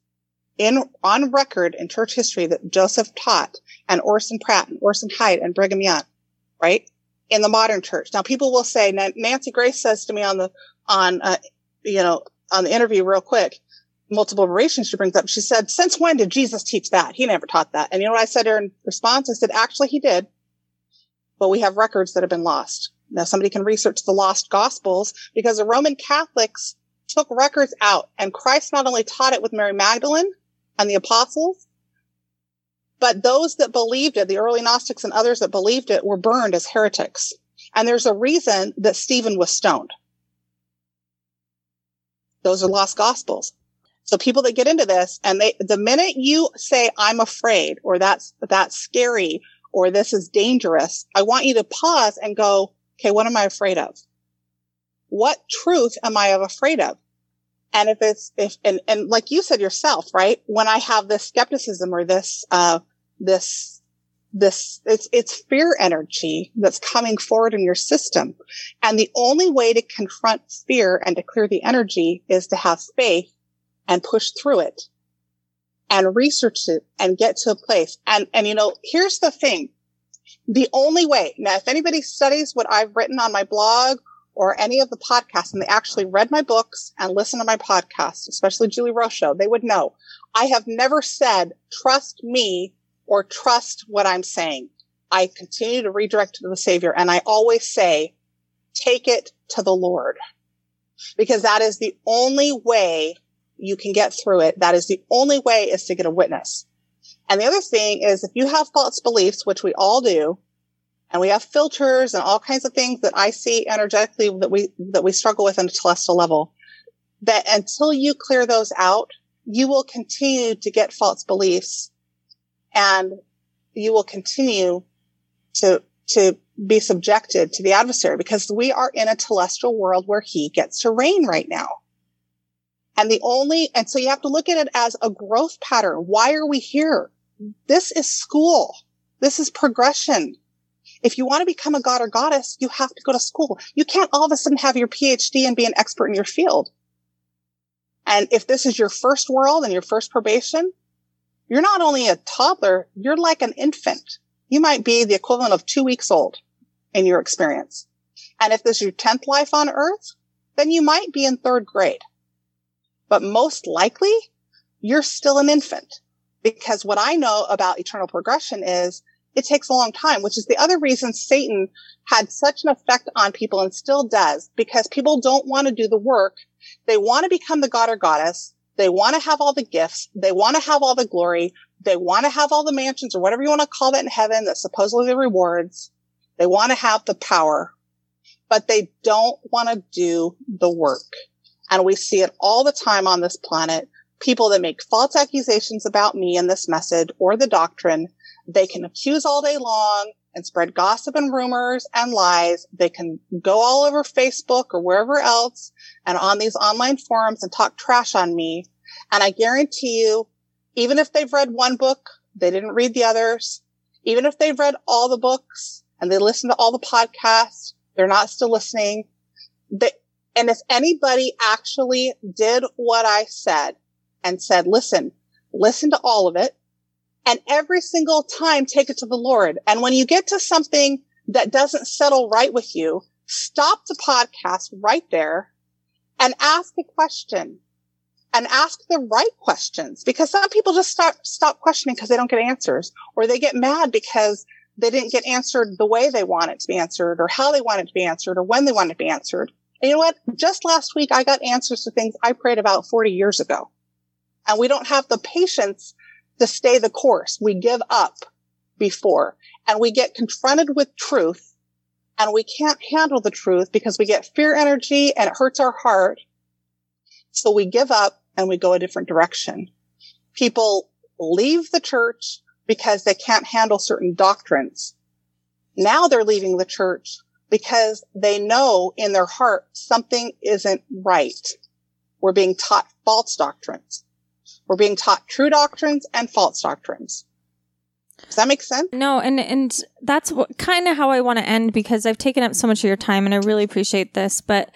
in, on record in church history that Joseph taught and Orson Pratt and Orson Hyde and Brigham Young, right? In the modern church. Now people will say, Nancy Grace says to me on the, on, uh, you know, on the interview real quick, multiple iterations she brings up. She said, since when did Jesus teach that? He never taught that. And you know what I said to her in response? I said, actually he did, but we have records that have been lost. Now somebody can research the lost gospels because the Roman Catholics took records out and Christ not only taught it with Mary Magdalene and the apostles, but those that believed it, the early Gnostics and others that believed it were burned as heretics. And there's a reason that Stephen was stoned. Those are lost gospels. So people that get into this and they, the minute you say, I'm afraid or that's, that's scary or this is dangerous, I want you to pause and go, okay, what am I afraid of? what truth am I afraid of? And if it's, if, and, and like you said yourself, right? When I have this skepticism or this, uh, this this it's it's fear energy that's coming forward in your system. And the only way to confront fear and to clear the energy is to have faith and push through it and research it and get to a place. And and you know here's the thing. The only way now if anybody studies what i've written on my blog or any of the podcasts and they actually read my books and listen to my podcast especially Julie Rowe they would know. I have never said trust me or trust what I'm saying. I continue to redirect to the Savior and I always say, take it to the Lord because that is the only way you can get through it. That is the only way is to get a witness. And the other thing is if you have false beliefs, which we all do, and we have filters and all kinds of things that I see energetically that we, that we struggle with on a celestial level, that until you clear those out, you will continue to get false beliefs and you will continue to to be subjected to the adversary because we are in a telestial world where he gets to reign right now. And the only, and so you have to look at it as a growth pattern. Why are we here? This is school. This is progression. If you want to become a god or goddess, you have to go to school. You can't all of a sudden have your PhD and be an expert in your field. And if this is your first world and your first probation, you're not only a toddler, you're like an infant. You might be the equivalent of two weeks old in your experience. And if this is your 10th life on earth, then you might be in third grade. But most likely, you're still an infant because what I know about eternal progression is it takes a long time, which is the other reason Satan had such an effect on people and still does because people don't want to do the work. They want to become the god or goddess. They want to have all the gifts. They want to have all the glory. They want to have all the mansions or whatever you want to call that in heaven that supposedly the rewards. They want to have the power, but they don't want to do the work. And we see it all the time on this planet. People that make false accusations about me and this message or the doctrine, they can accuse all day long and spread gossip and rumors and lies. They can go all over Facebook or wherever else and on these online forums and talk trash on me. And I guarantee you, even if they've read one book, they didn't read the others. Even if they've read all the books and they listen to all the podcasts, they're not still listening. They, and if anybody actually did what I said and said, listen, listen to all of it and every single time take it to the Lord. And when you get to something that doesn't settle right with you, stop the podcast right there and ask a question and ask the right questions because some people just stop, stop questioning because they don't get answers or they get mad because they didn't get answered the way they want it to be answered or how they want it to be answered or when they want it to be answered. And you know what? Just last week, I got answers to things I prayed about 40 years ago. And we don't have the patience to stay the course. We give up before and we get confronted with truth and we can't handle the truth because we get fear energy and it hurts our heart. So we give up and we go a different direction. People leave the church because they can't handle certain doctrines. Now they're leaving the church because they know in their heart something isn't right. We're being taught false doctrines. We're being taught true doctrines and false doctrines. Does that make sense? No, and and that's what kind of how I want to end because I've taken up so much of your time and I really appreciate this, but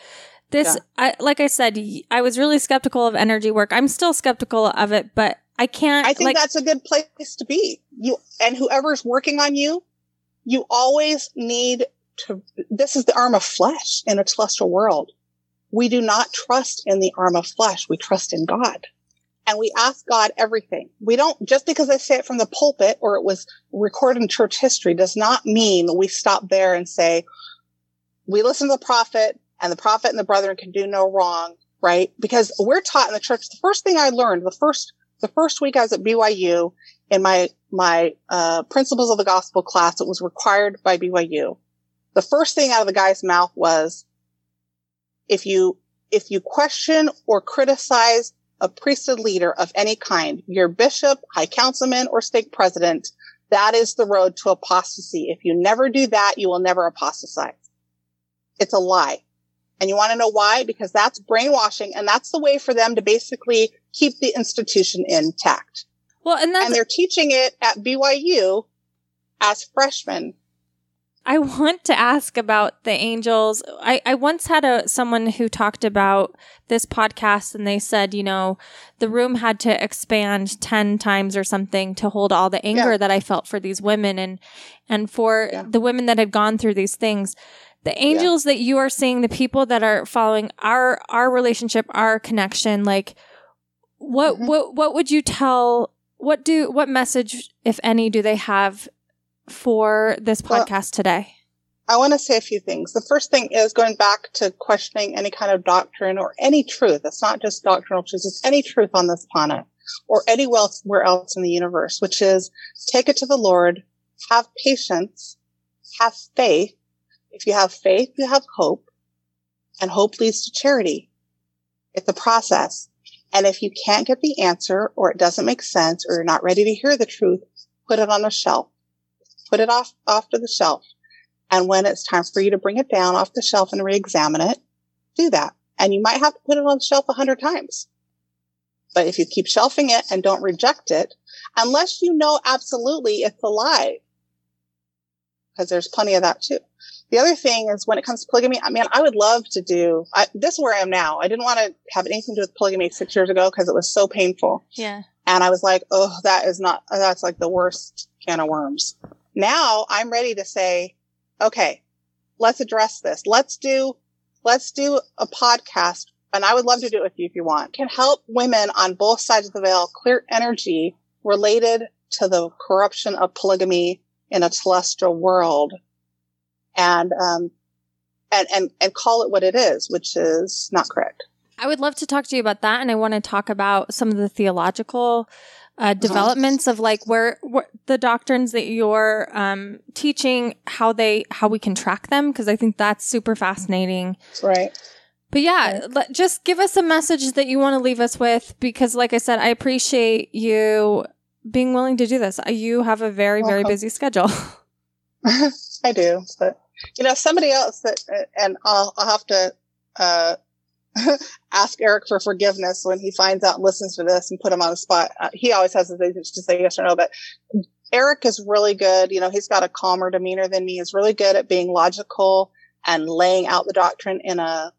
this yeah. I like I said I was really skeptical of energy work. I'm still skeptical of it, but I can't I think like, that's a good place to be. You and whoever's working on you, you always need to this is the arm of flesh in a telestial world. We do not trust in the arm of flesh. We trust in God and we ask God everything. We don't, just because I say it from the pulpit or it was recorded in church history does not mean we stop there and say, we listen to the prophet and the prophet and the brethren can do no wrong, right? Because we're taught in the church. The first thing I learned, the first, the first week I was at BYU in my, my, uh, principles of the gospel class, it was required by BYU. The first thing out of the guy's mouth was, if you, if you question or criticize a priesthood leader of any kind, your bishop, high councilman, or stake president, that is the road to apostasy. If you never do that, you will never apostatize. It's a lie. And you want to know why? Because that's brainwashing and that's the way for them to basically keep the institution intact. Well, and that's, and they're teaching it at BYU as freshmen. I want to ask about the angels. I, I once had a someone who talked about this podcast and they said, you know, the room had to expand 10 times or something to hold all the anger Yeah. that I felt for these women and and for Yeah. the women that had gone through these things. The angels that you are seeing, the people that are following our our relationship, our connection, like what Mhm. what what would you tell what do what message if any do they have for this Well- podcast today? I want to say a few things. The first thing is going back to questioning any kind of doctrine or any truth. It's not just doctrinal truths. It's any truth on this planet or anywhere else, where else in the universe, which is take it to the Lord, have patience, have faith. If you have faith, you have hope and hope leads to charity. It's a process. And if you can't get the answer or it doesn't make sense or you're not ready to hear the truth, put it on a shelf. Put it off, off to the shelf. And when it's time for you to bring it down off the shelf and re-examine it, do that. And you might have to put it on the shelf a hundred times. But if you keep shelving it and don't reject it, unless you know absolutely it's a lie, because there's plenty of that too. The other thing is when it comes to polygamy, I mean, I would love to do, I, this is where I am now. I didn't want to have anything to do with polygamy six years ago because it was so painful. Yeah. And I was like, oh, that is not, that's like the worst can of worms. Now I'm ready to say, okay, let's address this. Let's do, let's do a podcast. And I would love to do it with you if you want. Can help women on both sides of the veil clear energy related to the corruption of polygamy in a telestial world and, um, and, and, and call it what it is, which is not correct. I would love to talk to you about that. And I want to talk about some of the theological uh, developments of like where, where the doctrines that you're um, teaching, how they, how we can track them. Cause I think that's super fascinating. Right. But yeah, let, just give us a message that you want to leave us with because, like I said, I appreciate you being willing to do this. Uh, You have a very, very busy schedule. I do, but you know, somebody else that, and I'll, I'll have to, uh, ask Eric for forgiveness when he finds out and listens to this and put him on the spot. Uh, he always has his agents to say yes or no, but Eric is really good. You know, he's got a calmer demeanor than me. He's really good at being logical and laying out the doctrine in a,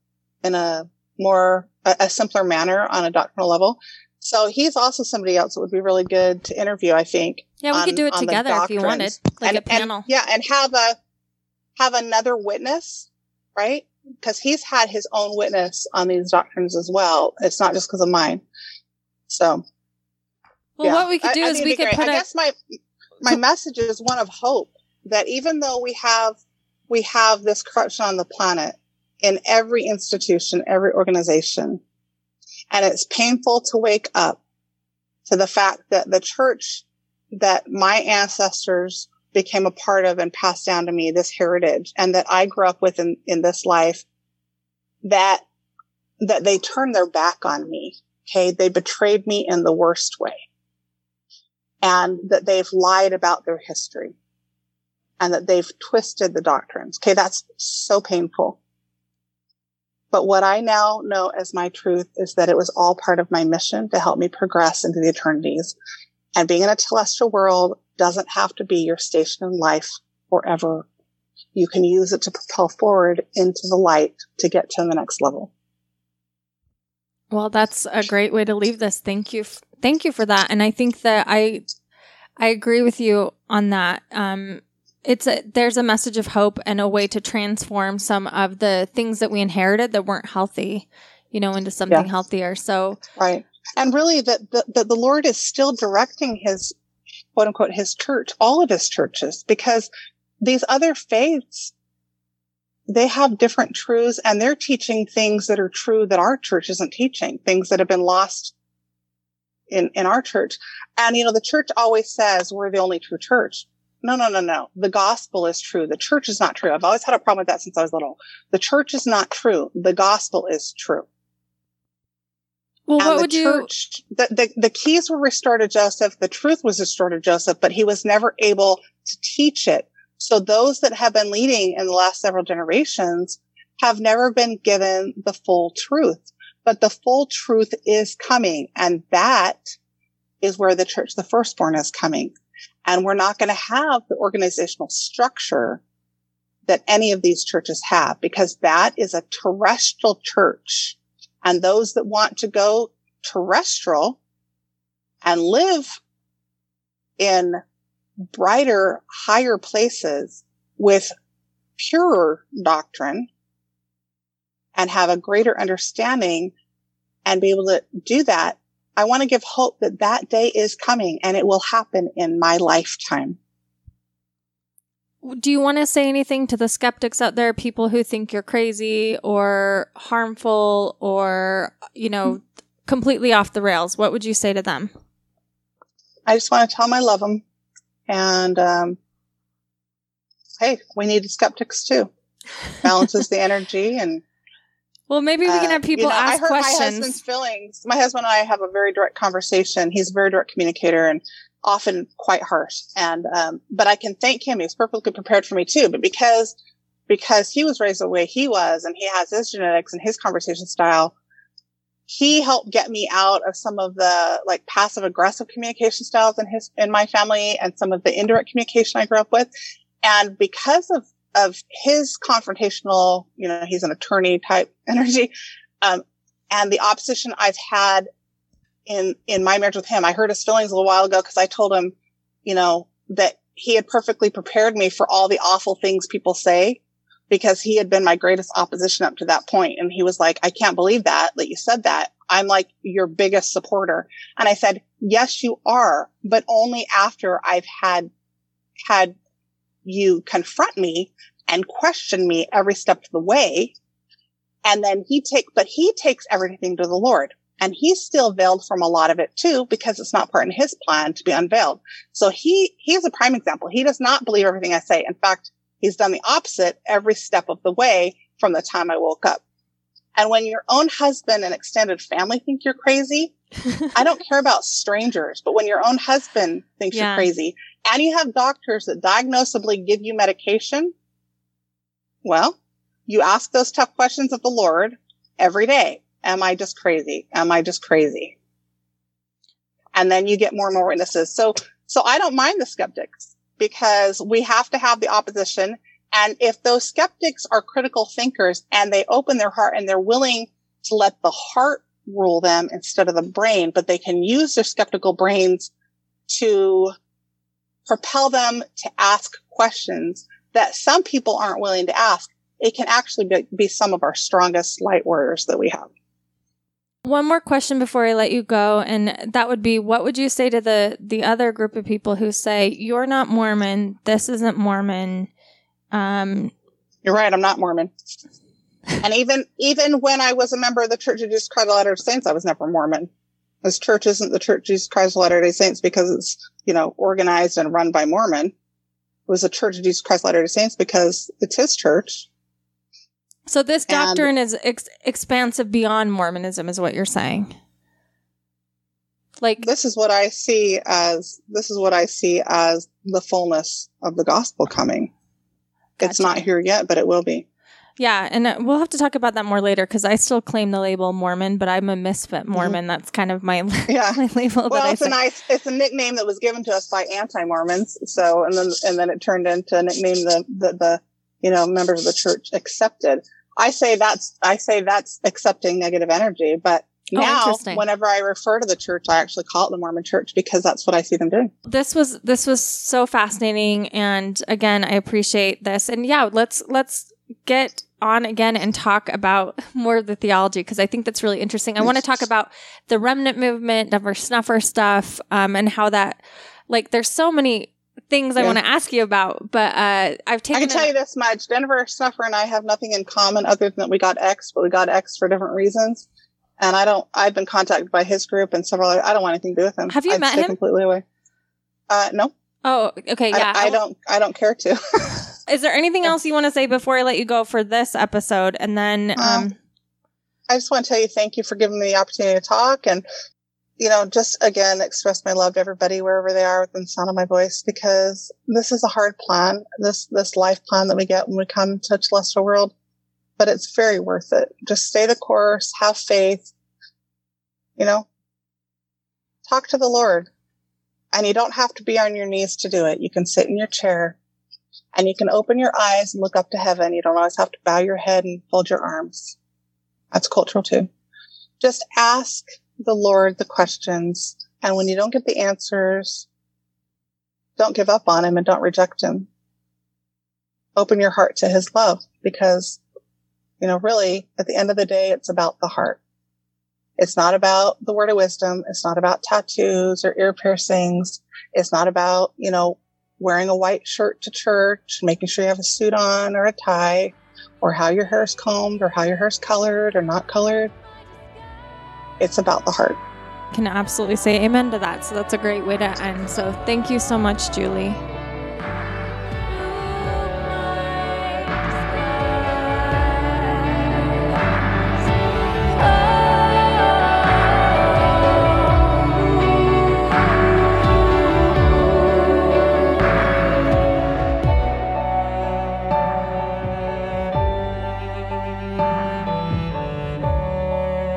in a more, a, a simpler manner on a doctrinal level. So he's also somebody else that would be really good to interview, I think. yeah, we on- could do it together if you wanted, like and, a panel. And, yeah, and have a have another witness, right? Because he's had his own witness on these doctrines as well. It's not just because of mine. So, well, yeah. what we could do I is think we could put I a guess my my message is one of hope that even though we have we have this corruption on the planet in every institution, every organization, and it's painful to wake up to the fact that the church that my ancestors became a part of and passed down to me this heritage and that I grew up with in, in this life that that they turned their back on me. Okay. They betrayed me in the worst way and that they've lied about their history and that they've twisted the doctrines. Okay. That's so painful. But what I now know as my truth is that it was all part of my mission to help me progress into the eternities. And being in a telestial world doesn't have to be your station in life forever. You can use it to propel forward into the light to get to the next level. Well, that's a great way to leave this. Thank you. f- Thank you for that. And I think that I I agree with you on that. Um it's a there's a message of hope and a way to transform some of the things that we inherited that weren't healthy, you know, into something Yeah. healthier. So, Right. And really that the, the, the Lord is still directing his quote unquote his church, all of his churches, because these other faiths, they have different truths and they're teaching things that are true that our church isn't teaching, things that have been lost in, in our church. And, you know, the church always says we're the only true church. No, no, no, no. The gospel is true. The church is not true. I've always had a problem with that since I was little. The church is not true. The gospel is true. Well, and what the would you church, the, the, the keys were restored to Joseph. The truth was restored to Joseph, but he was never able to teach it. So those that have been leading in the last several generations have never been given the full truth, but the full truth is coming. And that is where the church, the firstborn is coming. And we're not going to have the organizational structure that any of these churches have because that is a terrestrial church. And those that want to go terrestrial and live in brighter, higher places with purer doctrine and have a greater understanding and be able to do that. I want to give hope that that day is coming and it will happen in my lifetime. Do you want to say anything to the skeptics out there, people who think you're crazy or harmful or, you know, completely off the rails? What would you say to them? I just want to tell them I love them. And, um, hey, we need skeptics too. Balances the energy and well, maybe we can have people uh, you know, ask I hurt questions. My husband's feelings. My husband and I have a very direct conversation. He's a very direct communicator and often quite harsh. And um, but I can thank him. He's perfectly prepared for me too. But because because he was raised the way he was, and he has his genetics and his conversation style, he helped get me out of some of the like passive aggressive communication styles in his in my family and some of the indirect communication I grew up with. And because of of his confrontational, you know, he's an attorney type energy, um, and the opposition I've had in in my marriage with him. I hurt his feelings a little while ago because I told him, you know, that he had perfectly prepared me for all the awful things people say because he had been my greatest opposition up to that point. And he was like, I can't believe that, that you said that. I'm like your biggest supporter. And I said, yes, you are, but only after I've had, had you confront me and question me every step of the way. And then he take, but he takes everything to the Lord and he's still veiled from a lot of it too because it's not part in his plan to be unveiled. So he, he's a prime example. He does not believe everything I say. In fact, he's done the opposite every step of the way from the time I woke up. And when your own husband and extended family think you're crazy, I don't care about strangers, but when your own husband thinks yeah. you're crazy and you have doctors that diagnosably give you medication, well, you ask those tough questions of the Lord every day. Am I just crazy? Am I just crazy? And then you get more and more witnesses. So, so I don't mind the skeptics because we have to have the opposition. And if those skeptics are critical thinkers and they open their heart and they're willing to let the heart rule them instead of the brain, but they can use their skeptical brains to propel them to ask questions that some people aren't willing to ask. It can actually be, be some of our strongest light warriors that we have. One more question before I let you go, and that would be what would you say to the the other group of people who say you're not Mormon, this isn't Mormon? Um, you're right, I'm not Mormon. and even even when I was a member of the Church of Jesus Christ of Latter-day Saints, I was never Mormon. This church isn't the Church of Jesus Christ of Latter-day Saints because it's you know organized and run by Mormon. It was a Church of Jesus Christ of Latter-day Saints because it's His church so this doctrine is ex- expansive beyond Mormonism, is what you're saying. Like this is what I see as this is what I see as the fullness of the gospel coming. Gotcha. It's not here yet, but it will be. Yeah, and uh, we'll have to talk about that more later because I still claim the label Mormon, but I'm a misfit mm-hmm. Mormon. Mm-hmm. That's kind of my, yeah. my label. Well, it's a nice, it's a nickname that was given to us by anti-Mormons. So, and then and then it turned into a nickname the the, the you know, members of the church accepted. I say that's, I say that's accepting negative energy, but oh, now whenever I refer to the church, I actually call it the Mormon church because that's what I see them doing. This was, this was so fascinating. And again, I appreciate this. And yeah, let's, let's get on again and talk about more of the theology because I think that's really interesting. I want to talk about the remnant movement, Denver Snuffer stuff, um, and how that, like, there's so many things yeah. I want to ask you about, but uh, I've taken. I can tell you this much: Denver Snuffer and I have nothing in common other than that we got X, but we got X for different reasons. And I don't. I've been contacted by his group and several. I don't want anything to do with him. Have you I'd met him completely away? Uh, no. Oh, okay. Yeah, I, I don't. I don't care to. Is there anything else you want to say before I let you go for this episode? And then, um, um I just want to tell you thank you for giving me the opportunity to talk and you know, just again express my love to everybody wherever they are within the sound of my voice because this is a hard plan, this this life plan that we get when we come to a telestial world, but it's very worth it. Just stay the course, have faith, you know, talk to the Lord. And you don't have to be on your knees to do it. You can sit in your chair and you can open your eyes and look up to heaven. You don't always have to bow your head and fold your arms. That's cultural too. Just ask the Lord the questions. And when you don't get the answers, don't give up on him and don't reject him. Open your heart to his love because, you know, really at the end of the day, it's about the heart. It's not about the word of wisdom. It's not about tattoos or ear piercings. It's not about, you know, wearing a white shirt to church, making sure you have a suit on or a tie, or how your hair is combed or how your hair is colored or not colored. It's about the heart. Can absolutely say amen to that. So that's a great way to end. So thank you so much, Julie.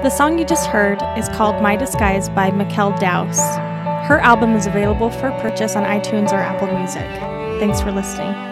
The song you just heard is called My Disguise by Mikkel Dowse. Her album is available for purchase on iTunes or Apple Music. Thanks for listening.